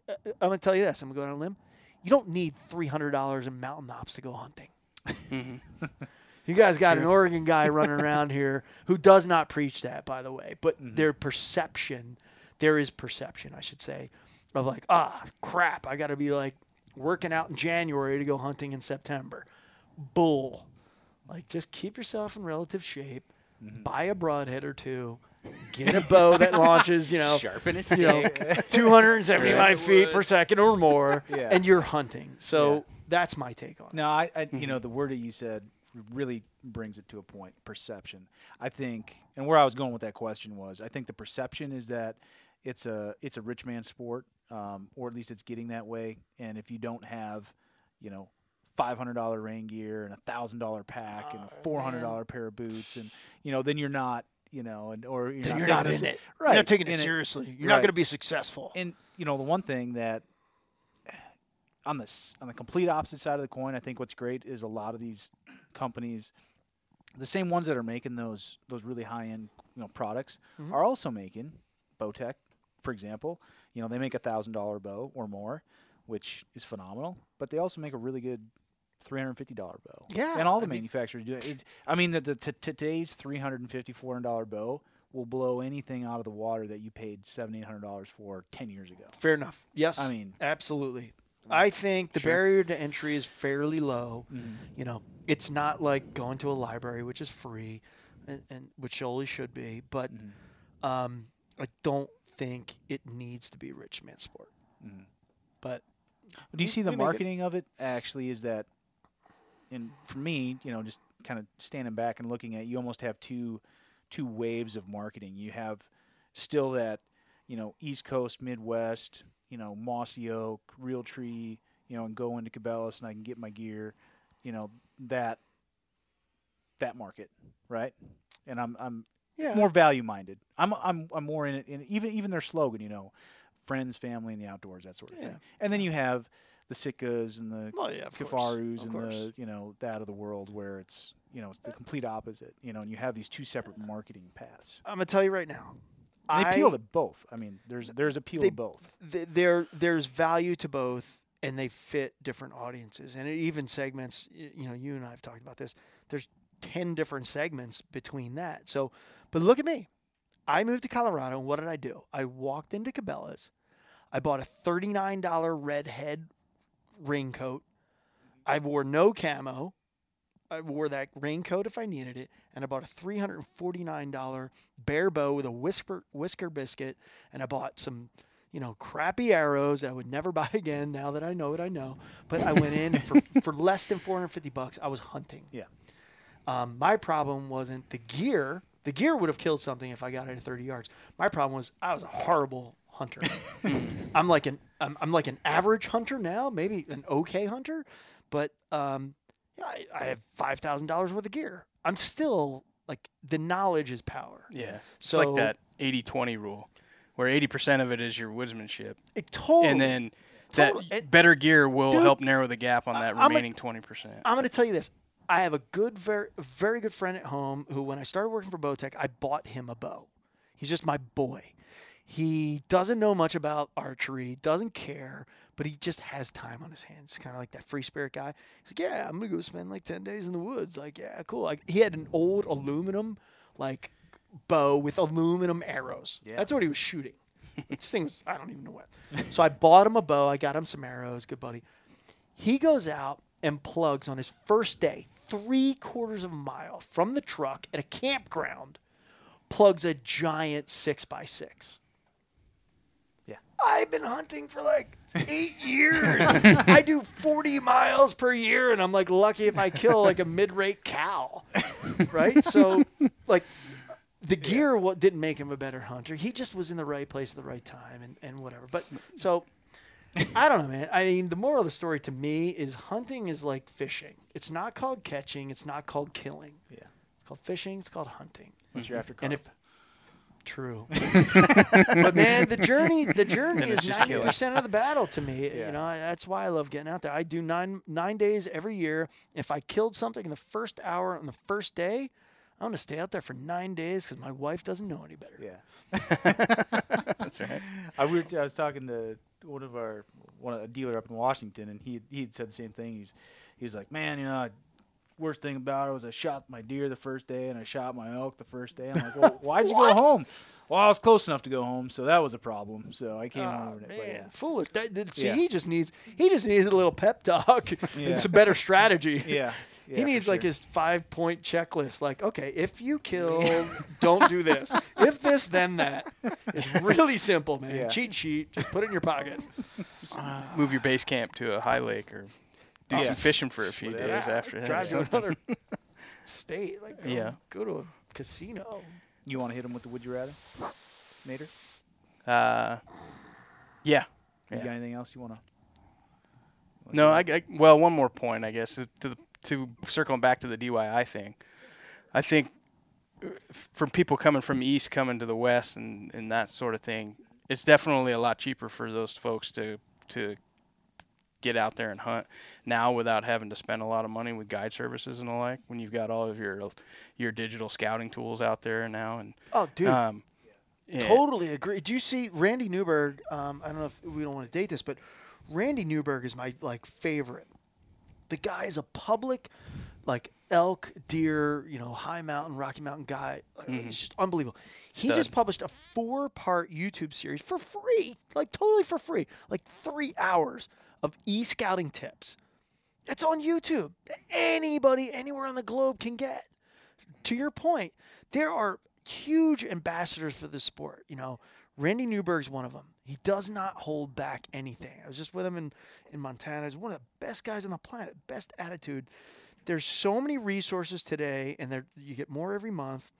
uh, I'm gonna tell you this. I'm gonna go on a limb. You don't need three hundred dollars in mountain ops to go hunting. You guys got an Oregon guy running around here who does not preach that, by the way. But mm-hmm. their perception, there is perception, I should say, of like, ah, crap, I got to be like working out in January to go hunting in September. Bull. Like, just keep yourself in relative shape. Mm-hmm. buy a broadhead or two, get a bow that launches, you know,
Sharpen a
you know, 279
Right.
feet per second or more,
Yeah.
and you're hunting. So
Yeah.
that's my take on it.
No, I, I you know, mm-hmm. the word that you said really brings it to a point. Perception. I think, and where I was going with that question was, I think the perception is that it's a it's a rich man sport, um, or at least it's getting that way. And if you don't have, you know, five hundred dollar rain gear and a thousand dollar pack and a four hundred dollar pair of boots, and you know, then you're not, you know, and or you're
Then
not
you're
taking
not
this-
in it.
right?
You're not taking it seriously. You're not going to be successful.
and you know the one thing that on the s- on the complete opposite side of the coin, I think what's great is a lot of these companies, the same ones that are making those those really high end you know products,
Mhm.
are also making Bowtech, for example. You know they make a thousand dollar bow or more, which is phenomenal. But they also make a really good three hundred fifty dollar bow.
Yeah,
and all the
I mean-
manufacturers do it. I mean, the, the t- today's three hundred and fifty four hundred dollar bow will blow anything out of the water that you paid seven eight hundred dollars for ten years ago.
Fair enough. Yes.
I mean,
absolutely. I think the
Sure.
barrier to entry is fairly low.
Mhm.
You know, it's not like going to a library, which is free, and, and which always should be. But
Mhm.
um, I don't think it needs to be rich man sport.
Mhm.
But
Do you
we-
see the
make it-
marketing of it actually is that, and for me, you know, just kind of standing back and looking at, you almost have two, two waves of marketing. You have still that, you know, East Coast, Midwest, you know, Mossy Oak, Realtree, you know, and go into Cabela's and I can get my gear, you know, that, that market, right? And I'm, I'm
yeah,
more value minded. I'm, I'm, I'm more in it. In even, even their slogan, you know, friends, family, and the outdoors, that sort of
Yeah.
thing. And then you have the Sitkas and the
well, yeah,
Kifarus and
course.
the you know that of the world where it's you know it's the complete opposite. You know, and you have these two separate marketing paths.
I'm gonna tell you right now.
They
I-
appeal to both. I mean, there's there's appeal
they-
to both.
th- there there's value to both and they fit different audiences. And it even segments you know you and I have talked about this. There's 10 different segments between that. So but look at me. I moved to Colorado and what did I do? I walked into Cabela's. I bought a $39 red head raincoat. I wore no camo I wore that raincoat if I needed it, and I bought a $349 bear bow with a whisker whisker biscuit, and I bought some you know, crappy arrows that I would never buy again now that I know what I know. But I went in for, for less than 450 bucks, I was hunting.
Yeah.
Um, my problem wasn't the gear. The gear would have killed something if I got it at 30 yards. My problem was I was a horrible hunter. I'm like an I'm, I'm like an average hunter now, maybe an okay hunter, but um, yeah, I, I have five thousand dollars worth of gear. I'm still like the knowledge is power.
Yeah. It's
So-
like that 80-20 rule, where 80% of it is your woodsmanship,
It totally.
and then
Totally.
that
It-
better gear will
Dude,
help narrow the gap on that
I'm
remaining 20%.
I'm going to tell you this. I have a good, very, very good friend at home who, when I started working for Bowtech, I bought him a bow. He's just my boy. He doesn't know much about archery, doesn't care, but he just has time on his hands. Kind of like that free spirit guy. He's like, yeah, I'm gonna go spend like ten days in the woods. Like, yeah, cool. Like, he had an old aluminum like bow with aluminum arrows.
Yeah.
That's what he was shooting. this thing was, I don't even know what. So I bought him a bow. I got him some arrows. Good buddy. He goes out and plugs on his first day, three quarters of a mile from the truck at a campground, plugs a giant six by six.
Yeah.
I've been hunting for like eight years. I do 40 miles per year, and I'm like lucky if I kill like a mid rate cow. right? So, like, the gear what didn't make him a better hunter. He just was in the right place at the right time and, and whatever. But so I don't know, man. I mean, the moral of the story to me is hunting is like fishing. It's not called catching. It's not called killing.
Yeah.
It's called fishing. It's called hunting.
Unless you're after
And if true, but man, the journey the journey is ninety percent of the battle to me.
Yeah.
You know, that's why I love getting out there. I do nine nine days every year. If I killed something in the first hour on the first day, I'm gonna stay out there for nine days because my wife doesn't know any better.
yeah.
That's right.
I, we were t- I was talking to one of our one a dealer up in Washington, and he he had said the same thing. He's he was like, man, you know, I, worst thing about it was I shot my deer the first day, and I shot my elk the first day. I'm like, well, why'd you go home? Well, I was close enough to go home, so that was a problem. So I came
Oh,
home. with it, but yeah.
foolish. That, that- see,
Yeah.
he just needs he just needs a little pep talk
Yeah.
and some better strategy.
Yeah. Yeah,
he
for
needs like
sure.
his five point checklist. Like, okay, if you kill, don't do this. If this, then that. It's really simple, man.
Yeah.
Cheat sheet. Just put it in your pocket. Ah.
Move your base camp to a high lake or do
Yeah.
some fishing for a few
Whatever.
days after that.
Drive to another state. Like, go,
Yeah.
go to a casino.
You want to hit him with the would you rather, Nader?
Uh, yeah.
You
Yeah.
got anything else you want to?
No, I, I well, one more point, I guess, to the, to circling back to the DYI thing. I think uh, f- from people coming from east coming to the west and, and that sort of thing, it's definitely a lot cheaper for those folks to to get out there and hunt now without having to spend a lot of money with guide services and the like. When you've got all of your your digital scouting tools out there now, and
Oh, dude.
um, yeah,
Totally agree. Do you see Randy Newberg? Um, I don't know if we don't want to date this, but Randy Newberg is my like favorite. The guy is a public, like elk, deer, you know, high mountain, Rocky Mountain guy. Like, He's just unbelievable. He just published a four-part YouTube series for free, like totally for free, like three hours of e-scouting tips. It's on YouTube. Anybody, anywhere on the globe can get to your point, there are huge ambassadors for this sport. You know, Randy Newberg's one of them. He does not hold back anything. I was just with him in, in Montana. He's one of the best guys on the planet, best attitude. There's so many resources today, and there you get more every month.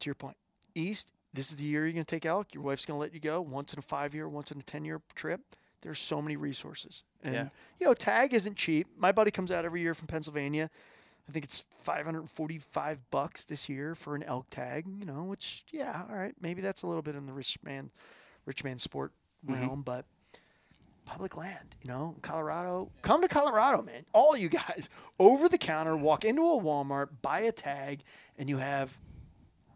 To your point, East, this is the year you're going to take elk. Your wife's going to let you go once in a five year, once in a 10 year trip. There's so many resources. And,
Yeah.
you know, tag isn't cheap. My buddy comes out every year from Pennsylvania. I think it's 545 bucks this year for an elk tag, you know, which yeah, all right, maybe that's a little bit in the rich man rich man sport mm-hmm. realm, but public land, you know, Colorado, come to Colorado, man. All you guys over the counter, walk into a Walmart, buy a tag and you have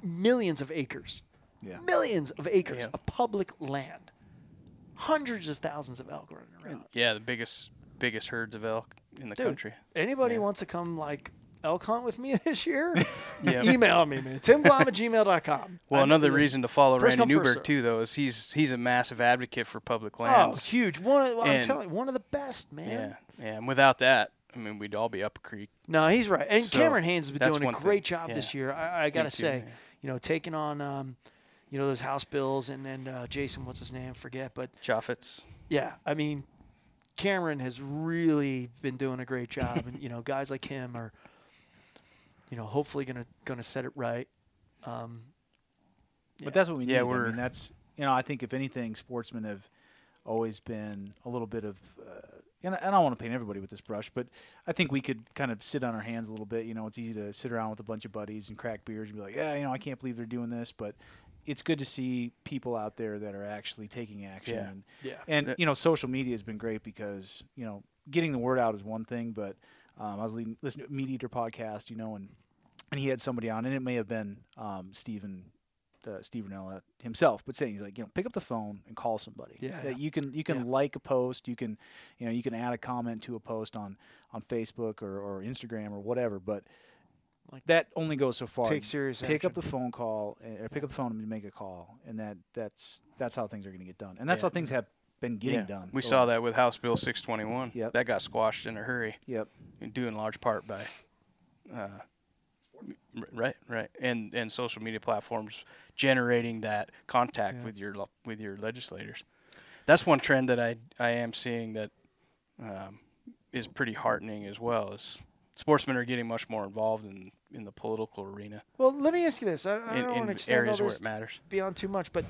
millions of acres.
Yeah.
Millions of acres
Yeah.
of public land. Hundreds of thousands of elk running around.
yeah, the biggest biggest herds of elk in the
Dude,
country.
Anybody
Yeah.
wants to come like elk hunt with me this year?
Yeah.
Email me, man. TimGlom at gmail.com.
Well,
I'm-
another reason to follow Randy Newberg too, though, is he's he's a massive advocate for public lands.
Oh, huge. One of, I'm telling you, one of the best, man.
yeah, yeah. And without that, I mean, we'd all be up a creek.
No, he's right. And
So,
Cameron Hanes has been doing a great
thing.
job
Yeah.
this year. I, I got to
too,
say, you know, taking on, um, you know, those House bills and then uh, Jason, what's his name? Forget. But
Chaffetz.
yeah, I mean, Cameron has really been doing a great job. and, you know, guys like him are, you know, hopefully going to gonna set it right. Um,
But that's what we need.
Yeah,
I
we're-
mean, that's you know, I think if anything, sportsmen have always been a little bit of. Uh, and I I don't want to paint everybody with this brush, but I think we could kind of sit on our hands a little bit. You know, it's easy to sit around with a bunch of buddies and crack beers and be like, yeah, you know, I can't believe they're doing this, but it's good to see people out there that are actually taking action.
Yeah.
And,
yeah.
and
That-
you know, social media has been great because you know, getting the word out is one thing, but um, I was leading, listening to a MeatEater podcast, you know, and and he had somebody on, and it may have been um, Stephen uh, Steve Rinella himself, but saying he's like, you know, pick up the phone and call somebody.
Yeah,
That
yeah.
you can you can
Yeah.
like a post, you can you know you can add a comment to a post on on Facebook or, or Instagram or whatever, but
Like,
that only goes so far.
take serious
Pick up the phone call uh, or pick up the phone and make a call, and that that's that's how things are going to get done, and that's
Yeah.
how things have been getting
yeah.
done.
We saw that with House Bill 621.
Yep.
That got squashed in a hurry,
Yep.
due in large part by. Uh, right, right, and and social media platforms generating that contact
Yeah.
with your with your legislators. That's one trend that I I am seeing that um, is pretty heartening as well. Is sportsmen are getting much more involved in in the political arena
Well, let me ask you this. I, I
in,
don't want to extend all
areas where it matters.
beyond too much, but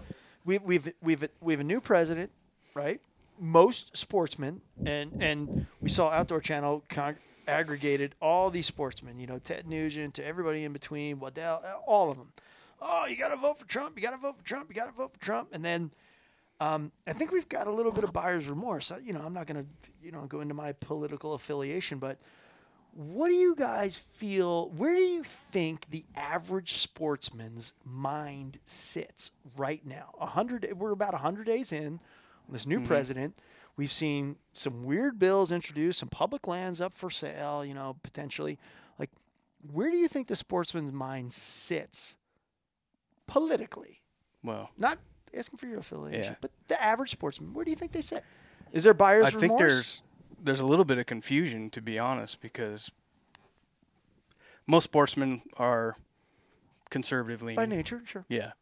we, we've we've we have a new president, right? Most sportsmen, and and we saw Outdoor Channel con- aggregated all these sportsmen. You know, Ted Nugent to everybody in between, Waddell, all of them. Oh, you got to vote for Trump. You got to vote for Trump. You got to vote for Trump. And then um, I think we've got a little bit of buyer's remorse. I, you know, I'm not going to you know go into my political affiliation, but what do you guys feel? Where do you think the average sportsman's mind sits right now? A hundred. We're about a hundred days in on this new president. We've seen some weird bills introduced, some public lands up for sale. You know, potentially. Like, where do you think the sportsman's mind sits politically?
Well,
Not asking for your affiliation,
Yeah.
but the average sportsman. Where do you think they sit? Is there buyer's
I
remorse?
There's a little bit of confusion to be honest because most sportsmen are conservative leaning.
By nature, sure.
Yeah,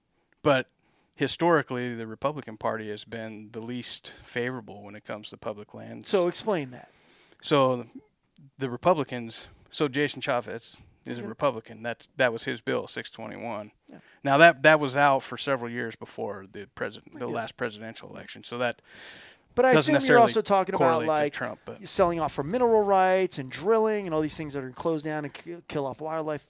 but historically, the Republican Party has been the least favorable when it comes to public lands.
So explain that.
So the Republicans, so Jason Chaffetz is a Republican. That that was his bill, 621.
Yeah.
Now that that was out for several years before the president, the
it.
last presidential election. So that
But I
doesn't
assume you're also talking about like
Trump,
selling off for mineral rights and drilling and all these things that are closed down and kill, kill off wildlife,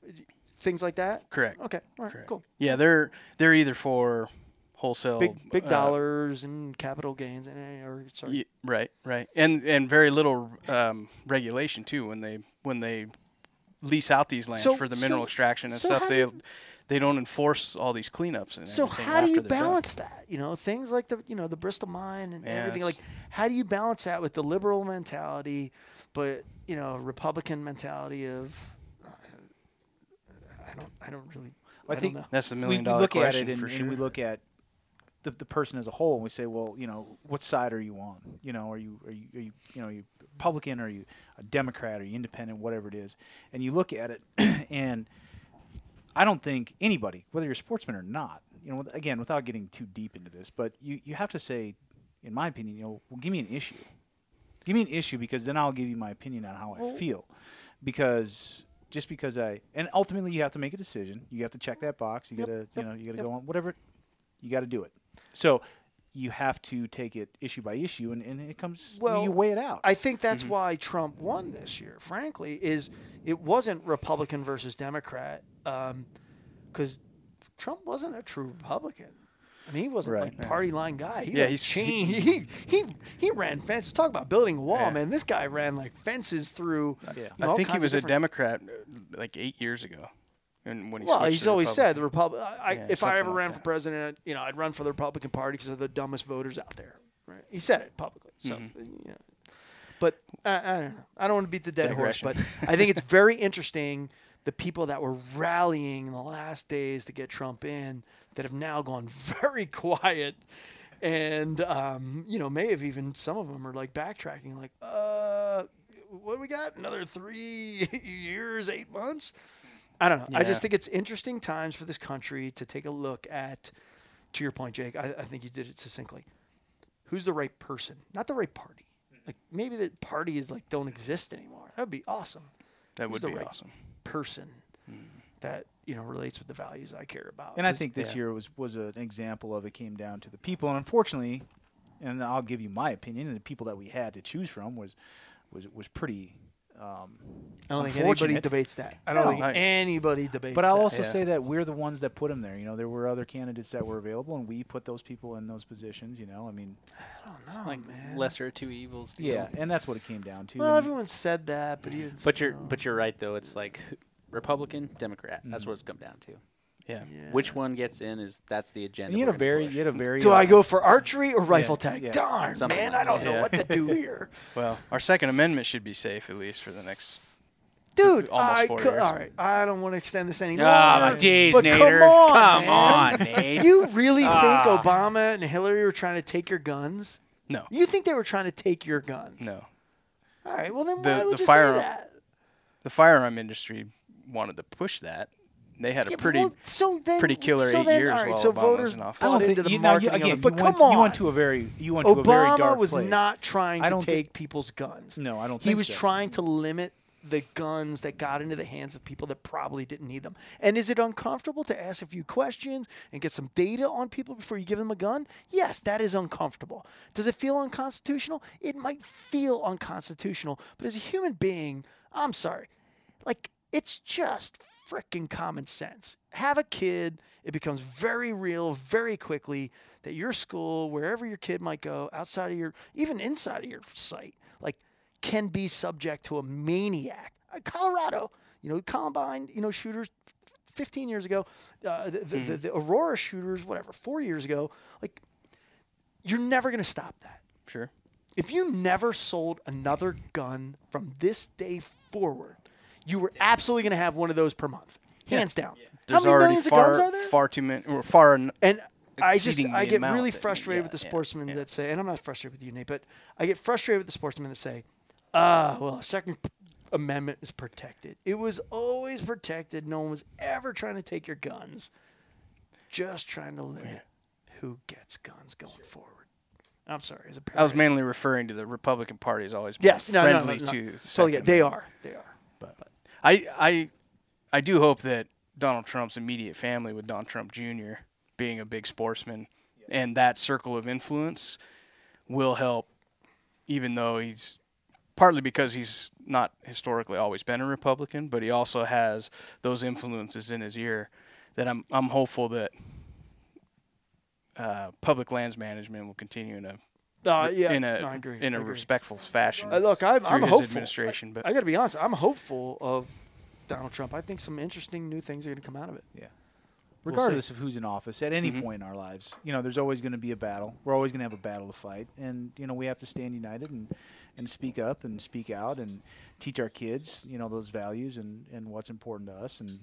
things like that.
correct.
Okay, all right,
Correct.
cool.
Yeah, they're they're either for wholesale
Big big
uh,
dollars and capital gains, and or sorry,
Ye- right, right, and and very little um, regulation too when they when they lease out these lands
So-
for the mineral
so-
extraction and
so
stuff. They they don't enforce all these cleanups and
So how do you
they're done.
balance that? You know, things like the you know the Bristol mine and everything. Like, how do you balance that with the liberal mentality, but you know, Republican mentality of uh, I don't I don't really
I
I, don't
think
know.
That's the
we,
million
we
dollar
look at it and,
for
and we look at the, the person as a whole and we say, well, you know, what side are you on? You know, are you are you are you you know, are you Republican? Are you a Democrat? Are you independent? Whatever it is, and you look at it, and I don't think anybody, whether you're a sportsman or not, you know, again, without getting too deep into this, but you you have to say, in my opinion, you know, well, give me an issue. Give me an issue because then I'll give you my opinion on how I feel. Because just because I and ultimately you have to make a decision. You have to check that box. You
Yep,
gotta you know you gotta
yep.
go on whatever. You got to do it. So you have to take it issue by issue, and, and it comes.
Well,
you weigh it out.
I think that's mm-hmm. why Trump won this year. Frankly, is it wasn't Republican versus Democrat because Trump wasn't a true Republican. I mean, he wasn't
Right.
like party line guy. He
Yeah,
like
he's-
changed. He, he he ran fences. Talk about building a wall,
Yeah.
man. This guy ran like fences through.
Yeah.
you know,
I think he was a Democrat uh, like eight years ago, and when he
Well, he's
to
always said the Republic. I,
Yeah,
if I ever
like
ran for president, you know, I'd run for the Republican Party because they're the dumbest voters out there. Right? He said it publicly. So,
Mm-hmm.
you know. but I, I don't know. I don't want to beat the dead horse, but I think it's very interesting the people that were rallying in the last days to get Trump in that have now gone very quiet. And um, you know, may have even some of them are like backtracking, like, uh, what do we got? Another three years, eight months? I don't know. I just think it's interesting times for this country to take a look at. To your point, Jake, I, I think you did it succinctly. Who's the right person, not the right party? Like maybe the party is like don't exist anymore. That would be awesome.
that
who's
would be
right
awesome.
Person hmm. that you know relates with the values I care about.
and I think this
yeah.
year was was an example of it came down to the people, and unfortunately, and I'll give you my opinion, the people that we had to choose from was was was pretty. Um,
I don't think anybody debates that. I don't
No.
think anybody debates.
But I'll
that.
also
Yeah.
say that we're the ones that put him there. You know, there were other candidates that were available, and we put those people in those positions. You know, I mean,
I don't know,
like
man.
lesser two evils. deal.
yeah, and that's what it came down to.
Well, everyone said that, but even
But you're
still,
but you're right though. It's like Republican, Democrat. That's what it's come down to.
Yeah.
yeah.
Which one gets in is that's the agenda.
and you had a
gonna
very,
push.
you had a very.
Do
uh,
I go for archery or rifle
yeah,
tag?
yeah.
Darn,
Something
man,
like
I don't
that.
know what to do here.
Well, our Second Amendment should be safe at least for the next.
Dude,
Almost
I
four
cou-
years.
all right. I don't want to extend this anymore.
Ah, jeez,
but
Nader.
come on,
Come
man.
on, Nate.
You really
Ah.
think Obama and Hillary were trying to take your guns?
No,
You think they were trying to take your guns?
no.
All right. Well, then
The-
why would
the
you
firearm-
say that?
The firearm industry wanted to push that. They had
Yeah,
a pretty.
well, so then,
pretty killer
so
eight
then,
years
all right,
while
so
Obama was in office.
I don't
bought
think
into the
you, now, you, again,
of it. But come
went,
on,
you went to a very, you went to a very
Obama
dark
was
place.
not trying
I
to
don't think-
take people's guns.
No, I don't
He was
so.
trying to limit the guns that got into the hands of people that probably didn't need them. And is it uncomfortable to ask a few questions and get some data on people before you give them a gun? Yes, that is uncomfortable. Does it feel unconstitutional? It might feel unconstitutional, but as a human being, I'm sorry. Like, it's just freaking common sense. Have a kid, it becomes very real very quickly that your school, wherever your kid might go, outside of your, even inside of your site, like, can be subject to a maniac. Uh, Colorado, you know, Columbine, you know, shooters 15 years ago, uh, the, the, the, the Aurora shooters, whatever, four years ago, like, you're never going to stop that.
Sure.
If you never sold another gun from this day forward, you were absolutely going to have one of those per month, hands down. How
There's
many
already
millions
far,
of guns are there?
far too many, or far. en-
And I just I get
amount
really
that
frustrated
yeah,
with the sportsmen
yeah.
that say, and I'm not frustrated with you, Nate, but I get frustrated with the sportsmen that say, ah, well, second Amendment is protected. It was always protected. No one was ever trying to take your guns. Just trying to limit who gets guns going forward. I'm sorry, as a
I was mainly referring to the Republican Party as always been
Yes, no, no, no,
friendly
no.
to. the
So yeah, they are. They are.
I I I do hope that Donald Trump's immediate family, with Don Trump Jr. being a big sportsman, and that circle of influence, will help. Even though he's partly because he's not historically always been a Republican, but he also has those influences in his ear. That I'm I'm hopeful that uh, public lands management will continue in a
Uh, yeah,
in a
no, I agree.
in
I
a
agree.
respectful fashion.
Uh, look, I'm,
through
I'm
his
hopeful.
administration, but
I got to be honest. I'm hopeful of Donald Trump. I think some interesting new things are going to come out of it.
Yeah.
We'll
Regardless of who's in office, at any
Mhm.
point in our lives, you know, there's always going to be a battle. We're always going to have a battle to fight, and you know, we have to stand united and and speak up and speak out and teach our kids, you know, those values and and what's important to us, and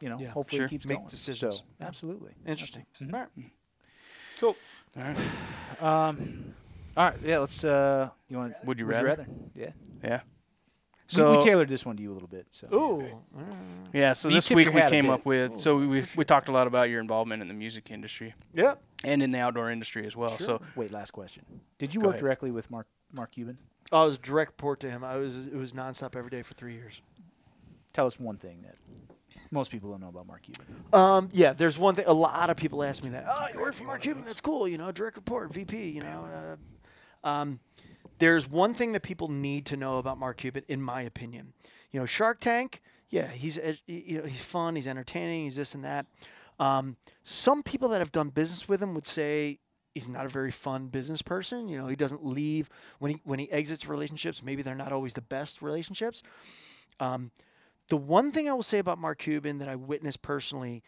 you know,
Yeah,
hopefully
sure.
it keeps
Make
going.
decisions.
So, absolutely.
Interesting.
Mhm.
All right. Cool.
all right.
Um, all right, yeah. Let's. Uh, you want?
Would you rather?
Yeah.
yeah.
So we,
So-
tailored this one to you a little bit. So.
Ooh.
Yeah, so
Well, you
this week we came up with so we we talked a lot about your involvement in the music industry
Yep.
and in the outdoor industry as well. So
Wait, last question. Did you
Go
work
ahead.
directly with Mark Mark Cuban?
I was direct report to him. I was. It was nonstop every day for three years.
Tell us one thing that most people don't know about Mark Cuban.
Um, yeah, there's one thing. A lot of people ask me that. Oh, you work for Mark Cuban? That's cool. You know, direct report, VP. You know, uh, um, there's one thing that people need to know about Mark Cuban, in my opinion. You know, Shark Tank. Yeah, he's you know he's fun. He's entertaining. He's this and that. Um, some people that have done business with him would say he's not a very fun business person. You know, he doesn't leave when he when he exits relationships. Maybe they're not always the best relationships. Um, the one thing I will say about Mark Cuban that I witnessed personally,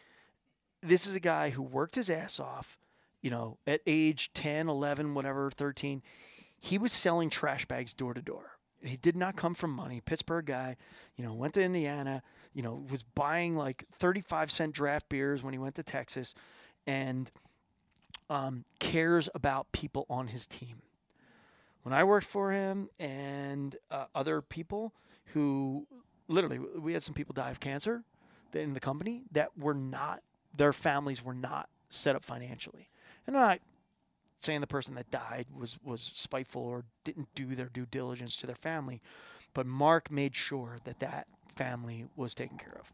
this is a guy who worked his ass off, you know, at age 10, 11, whatever, 13. He was selling trash bags door to door. He did not come from money. Pittsburgh guy, you know, went to Indiana, you know, was buying like 35 cent draft beers when he went to Texas and um, cares about people on his team. When I worked for him and uh, other people who literally we had some people die of cancer in the company that were not their families were not set up financially and not saying the person that died was was spiteful or didn't do their due diligence to their family but mark made sure that that family was taken care of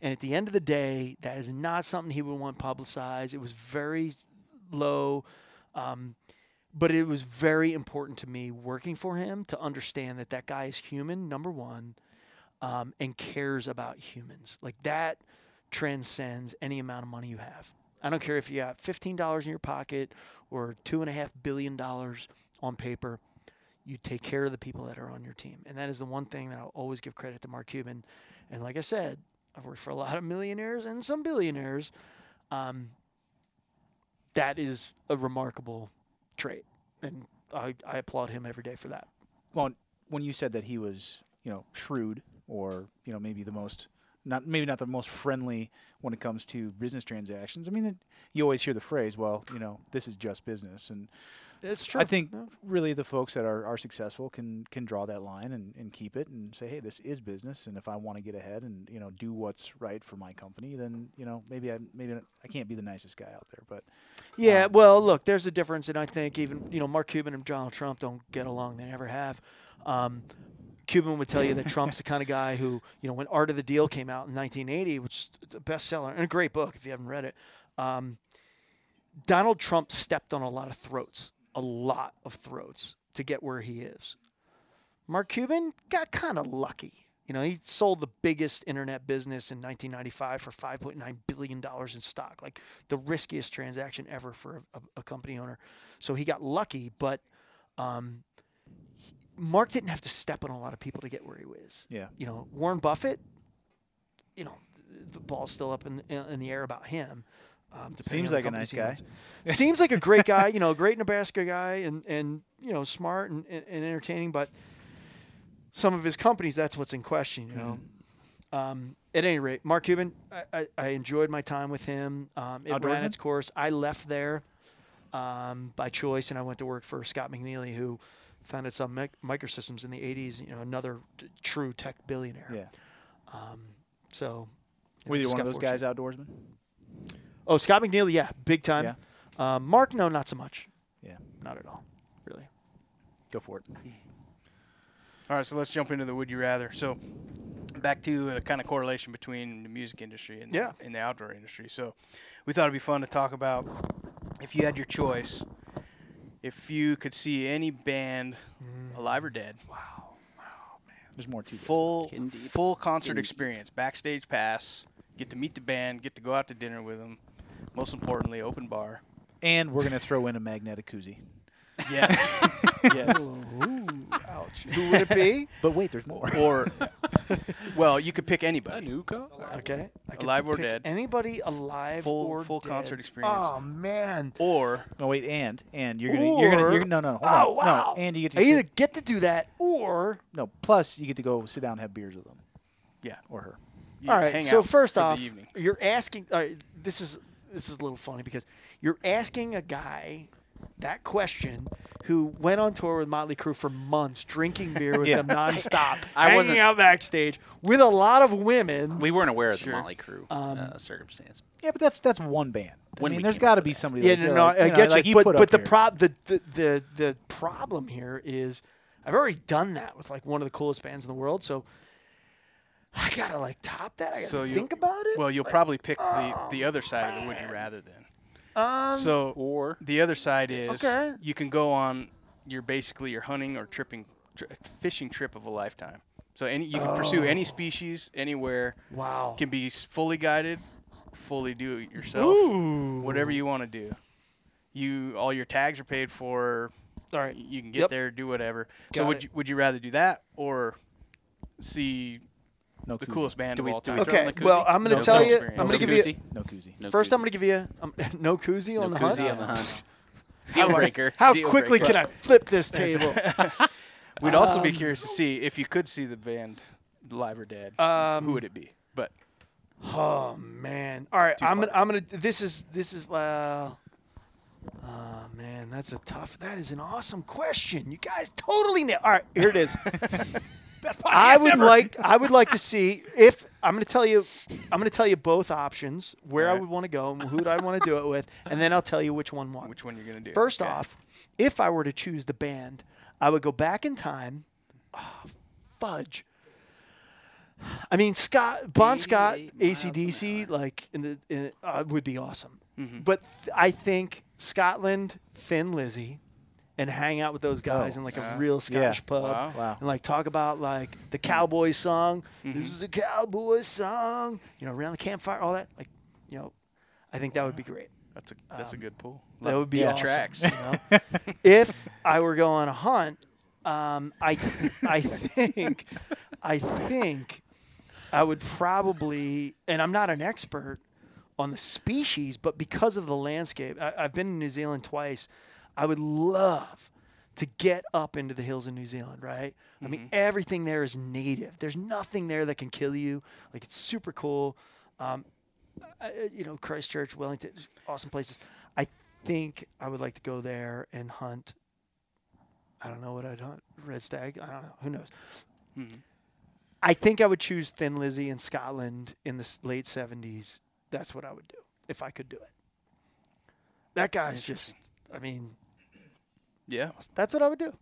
and at the end of the day that is not something he would want publicized it was very low um, but it was very important to me working for him to understand that that guy is human number one um, and cares about humans. Like that transcends any amount of money you have. I don't care if you got fifteen dollars in your pocket or two and a half billion dollars on paper. You take care of the people that are on your team, and that is the one thing that I'll always give credit to Mark Cuban. And like I said, I've worked for a lot of millionaires and some billionaires. Um, that is a remarkable trait, and I, I applaud him every day for that.
Well, when you said that he was, you know, shrewd or you know maybe the most not maybe not the most friendly when it comes to business transactions. I mean, you always hear the phrase, "Well, you know, this is just business," and
It's true.
I think really the folks that are, are successful can can draw that line and, and keep it and say, hey, this is business, and if I want to get ahead and you know do what's right for my company, then you know maybe I maybe I can't be the nicest guy out there, but
Yeah,
Um,
well, look, there's a difference, and I think even you know Mark Cuban and Donald Trump don't get along; they never have. Um, Cuban would tell you that Trump's the kind of guy who, you know, when Art of the Deal came out in 1980, which is a bestseller and a great book if you haven't read it, um, Donald Trump stepped on a lot of throats, a lot of throats to get where he is. Mark Cuban got kind of lucky. You know, he sold the biggest internet business in 1995 for 5.9 billion dollars in stock, like the riskiest transaction ever for a, a company owner. So he got lucky, but um, Mark didn't have to step on a lot of people to get where he was.
yeah,
You know, Warren Buffett, you know, the ball's still up in, in, the air about him. Um,
Seems like a nice guy.
Seems like a great guy, you know, great Nebraska guy, and and you know, smart and, and, and entertaining. But some of his companies, that's what's in question. You know. Um, at any rate, Mark Cuban, I, I, I enjoyed my time with him. Um, it ran its course. I left there um, by choice, and I went to work for Scott McNealy, who, founded Sun Mic- Microsystems in the '80s. You know, another t- true tech billionaire.
Yeah.
Um, so. you know,
Were you
just
one of
got
those guys
fortunate.
outdoorsman?
Oh, Scott McNealy, yeah, big time.
Yeah.
Um, Mark, no, not so much.
Yeah.
Not at all, really.
Go for it.
All right, so let's jump into the would you rather. So, back to the kind of correlation between the music industry and
Yeah.
the, and the outdoor industry. So, we thought it'd be fun to talk about if you had your choice, if you could see any band, mm. alive or dead, Wow. Wow, man.
There's more to this.
full
Getting deep.
full concert experience, backstage pass, get to meet the band, get to go out to dinner with them. Most importantly, open bar.
And we're gonna throw in a magnetic koozie.
Yes. yes.
Ouch. Who would it be?
But wait, there's more.
Or, well, you could pick anybody.
okay. I could
Alive or
pick
dead.
Anybody alive
Full-
or
full
dead.
concert experience.
Oh man.
Or
no, wait, and and you're gonna you're gonna
Or-
you're no no hold
Oh
on.
wow.
no and you get to
I either get to do that or.
no plus you get to go sit down and have beers with them
yeah.
or her.
you
all right. So first off, you're asking. All right. This is this is a little funny because you're asking a guy that question who went on tour with Motley Crue for months, drinking beer with
Yeah.
them nonstop,
I
hanging
wasn't-
out backstage with a lot of women.
We weren't aware of
Sure.
the Motley Crue
Um,
uh, circumstance.
Yeah, but that's that's one band.
When
I
we
mean, there's
came up
got to be
that.
somebody.
Yeah,
like,
no,
you're
no,
like,
I
you know,
get
like
you. But but the
here.
prob the, the the the problem here is I've already done that with like one of the coolest bands in the world, so I gotta like top that. I gotta
So you-
think about it.
Well, you'll probably pick the, the other side of the would you rather then.
Um,
So
Or
the other side is
Okay.
you can go on your basically your hunting or tripping tri- fishing trip of a lifetime. So any you can pursue
Oh.
any species anywhere.
wow,
Can be fully guided, fully do it yourself,
Ooh.
whatever you want to do. You all your tags are paid for.
All right.
You can get
Yep.
there, do whatever. so would
it.
you would you rather do that or see
no
the
koozie.
coolest band
Do
of all time?
Okay. Well. I'm gonna
No-
tell
no
you. I'm gonna give you.
koozie?
No koozie.
No
First, I'm gonna give you um, no koozie on the
koozie
hunt.
on the hunt.
How
Deal breaker.
How
Deal
quickly
breaker.
can I flip this table?
We'd also be
Um,
curious to see if you could see the band live or dead.
Um,
who would it be? But
Oh man! All right, I'm gonna. I'm gonna. This is. This is. Well. Oh man, that's a tough. That is an awesome question. You guys totally nailed. All right, here it is. I would like. I would like to see if I'm going to tell you. I'm going to tell you both options where I would want to go and who I want to do it with, and then I'll tell you which one won.
which one you're gonna do?
First
Okay.
off, if I were to choose the band, I would go back in time. Oh, fudge. I mean, Scott, Bon Scott,
88 miles an
ACDC, like in the in, uh, would be awesome.
Mhm.
But th- I think Scotland, Thin Lizzy, and hang out with those guys
Oh.
in like a real Scottish pub
Wow.
Wow.
and like talk about like the cowboy song.
Mm-hmm.
This is a cowboy song. You know, around the campfire, all that. Like, you know, I think that would be great.
That's a that's a good pull.
That would be
yeah,
awesome,
tracks.
you know? if I were going on a hunt, um, I I think I think I would probably, and I'm not an expert on the species, but because of the landscape, I, I've been in New Zealand twice. I would love to get up into the hills of New Zealand, right? I mean, everything there is native. There's nothing there that can kill you. Like it's super cool. Um, I- you know, Christchurch, Wellington, awesome places. I think I would like to go there and hunt. I don't know what I'd hunt. Red stag. I don't know. Who knows?
Mhm.
I think I would choose Thin Lizzy in Scotland in the late '70s. That's what I would do if I could do it. That guy's just. I mean,
Yeah.
that's what I would do.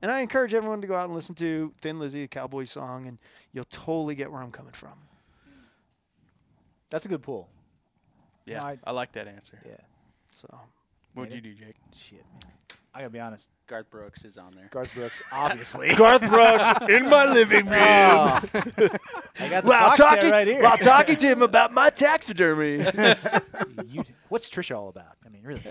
And I encourage everyone to go out and listen to Thin Lizzy, the cowboy song, and you'll totally get where I'm coming from.
That's a good pull.
Yeah.
I-
I, like that answer.
Yeah.
So
What'd you
Made
do, Jake?
Shit, man. I gotta be honest.
Garth Brooks is on there.
Garth Brooks, obviously.
Garth Brooks in my living oh. room.
Oh. I got the
While
box set
talking,
right here.
while talking to him about my taxidermy.
You- what's Trisha all about? I mean, really.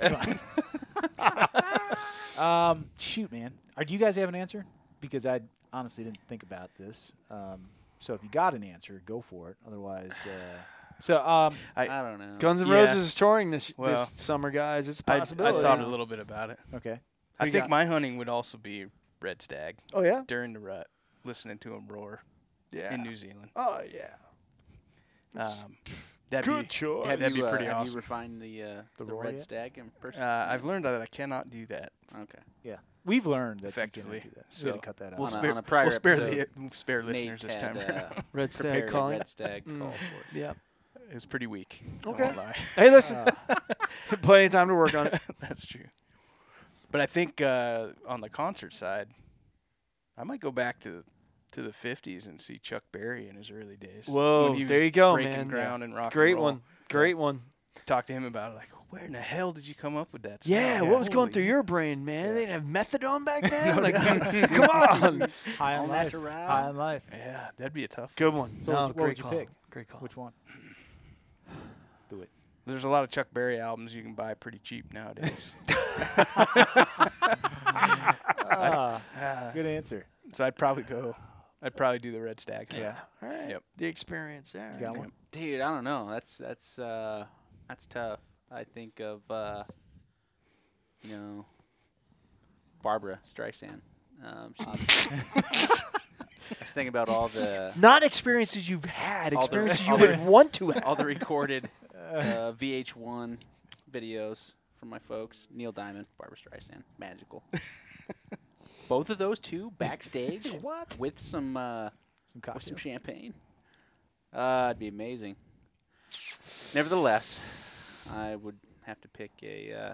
Come on. um, shoot, man. Are, do you guys have an answer? Because I honestly didn't think about this. Um, so if you got an answer, go for it. Otherwise, uh, so um,
I, don't know.
Guns N'
Yeah.
Roses is touring this
Well,
this summer, guys. It's a
I, I
possibility.
I thought a little bit about it.
okay.
I think
got?
my hunting would also be red stag
oh yeah,
during the rut, listening to them roar
yeah.
in New Zealand.
oh yeah.
Um, That'd
Good
be,
choice.
That'd,
Have
be
you, uh,
pretty
have you refined the uh,
The
the,
roar
red
yet?
stag in person?
uh, I've learned that I cannot do that.
okay.
Yeah, we've learned that
Effectively,
You can do that.
so
we had to cut that out.
We'll
On a-
spare,
on a prior
we'll spare
episode,
the we'll spare listeners
Nate
this time.
had, uh,
Red stag calling.
red stag
Mm.
call for it.
Yeah.
it was pretty weak.
Okay.
lie.
Hey, listen.
Uh,
Plenty of time to work on it.
That's true. But I think uh, on the concert side, I might go back to to the '50s and see Chuck Berry in his early days.
Whoa,
he was
there you go,
breaking
man.
ground and rock.
Great
and roll.
one. Great one.
Talk to him about it, like, where in the hell did you come up with that?
Yeah,
sound?
what was going through your brain, man? They didn't have methadone back then.
No
like,
doubt.
come on.
high on
All
life.
natural.
High on life.
Yeah, that'd be a tough.
Good one.
So
no,
what would
great
you
call.
pick?
Great call.
Which one? Do it.
There's a lot of Chuck Berry albums you can buy pretty cheap nowadays.
Ah,
Ah,
good answer.
so I'd probably go. I'd probably do the Red Stag.
Yeah.
All right.
Yep.
The experience. Yeah.
You got one?
Dude, I don't know. That's that's uh, that's tough. I think of uh, you know Barbra Streisand. Um, I was thinking about all the
Not experiences you've had,
All the-
experiences you
all the-
would want to have.
all the recorded uh, VH1 videos from my folks. Neil Diamond, Barbra Streisand, magical. Both of those two backstage
What?
with some uh,
Some
with some champagne. Uh, it'd be amazing. Nevertheless, I would have to pick a uh,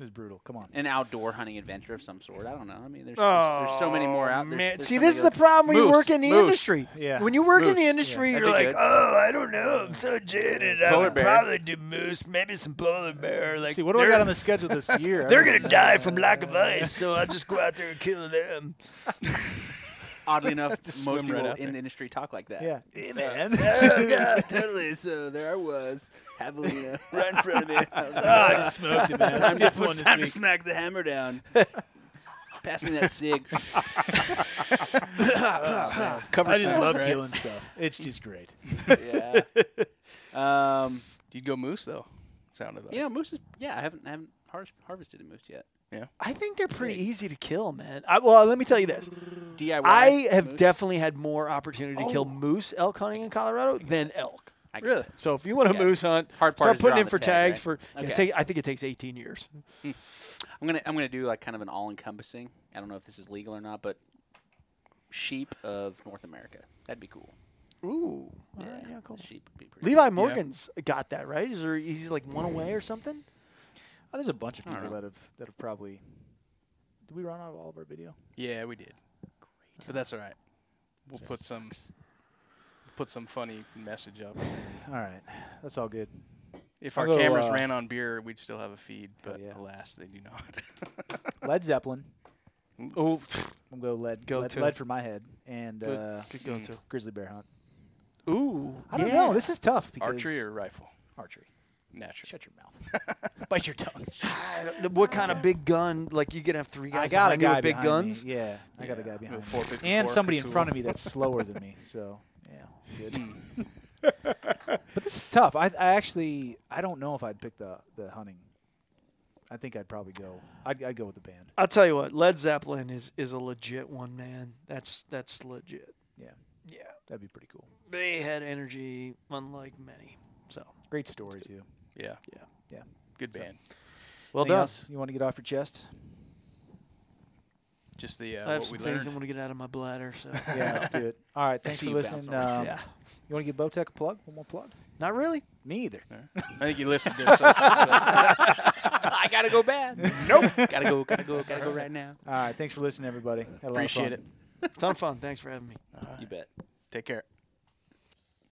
Is brutal. Come on.
an outdoor hunting adventure of some sort. I don't know. I mean, there's
Oh,
there's, there's so many more out oh, there.
man. See, this is the problem when you work in the
moose.
industry.
Yeah.
When you work in the industry,
Yeah,
you're like,
be
oh, I don't know. I'm so jaded. I
Polar
would
bear.
probably do moose, maybe some polar bear. Like,
See, what do I got on the schedule this year?
They're gonna die from lack of ice, so I'll just go out there and kill them.
Oddly enough, most
swim right
people in
there.
the industry talk like that.
Yeah. Hey, man.
Yeah, totally. So there I was, javelina right in front of me.
Ah, I just smoked it, man.
time to,
Fifth one
time to smack the hammer down. Pass me that cig.
Cover
I just
sound,
love
right?
killing stuff. It's just great.
yeah. Um,
You'd go moose though. Sounded like.
Yeah, moose is. Yeah, I haven't I haven't har- harvested a moose yet.
I think they're pretty easy to kill, man. I, well, let me tell you this.
DIY.
I have
moose?
definitely had more opportunity to kill
Oh.
moose elk hunting in Colorado than elk.
I
Really?
So if you want to
Yeah.
moose hunt,
Hard part
start putting in for
tag,
tags
right?
for. yeah,
Okay.
take, I think it takes 18 years. Hmm.
I'm gonna I'm gonna do like kind of an all-encompassing. I don't know if this is legal or not, but sheep of North America. That'd be cool.
Ooh,
Yeah,
Alright, yeah, cool.
Sheep would be pretty.
Levi Morgan's got that right. Is there? He's like one away or something.
Oh, there's a bunch of
I don't
people
know.
that have that have probably. Did we run out of all of our video?
Yeah, we did. Great. But that's all right. We'll put some put some funny message up.
All right, that's all good.
If
I'll
our
go,
cameras
uh,
ran on beer, we'd still have a feed, but
yeah.
alas, they do not.
Led Zeppelin.
Oh,
I'm go lead.
Go
lead,
to.
lead for my head and
Good.
uh,
good go
Mm.
to.
grizzly bear hunt.
Ooh,
I don't
yeah.
know. This is tough because
Archery or rifle?
archery.
Naturally.
Shut your mouth. Bite your tongue.
What kind of big gun? Like you gonna have three guys
I got a
behind
guy
with big
behind
guns?
Me. Yeah, I got a
Yeah.
guy behind me.
454
And somebody in front of me that's slower than me. So yeah, good. But this is tough. I, I actually I don't know if I'd pick the the hunting. I think I'd probably go. I'd, I'd go with the band.
I'll tell you what, Led Zeppelin is is a legit one, man. That's that's legit.
Yeah,
Yeah,
that'd be pretty cool.
they had energy unlike many. So
Great story too.
Yeah.
Yeah.
Yeah.
Good band.
well
Anything
done.
else you want to get off your chest?
Just the
I
uh,
have
what
some
we
things I want to get out of my bladder. So
Yeah, let's do it. All right, thanks for listening. Um,
yeah,
You want to give Bowtech a plug? One more plug?
not really.
Me either.
I think you listed their socials.
I gotta go bad. nope. gotta go. Gotta go. Gotta go right now.
All right, thanks for listening, everybody. Had a lot of
Appreciate
fun.
it.
Ton of fun. Thanks for having me.
You bet.
Take care.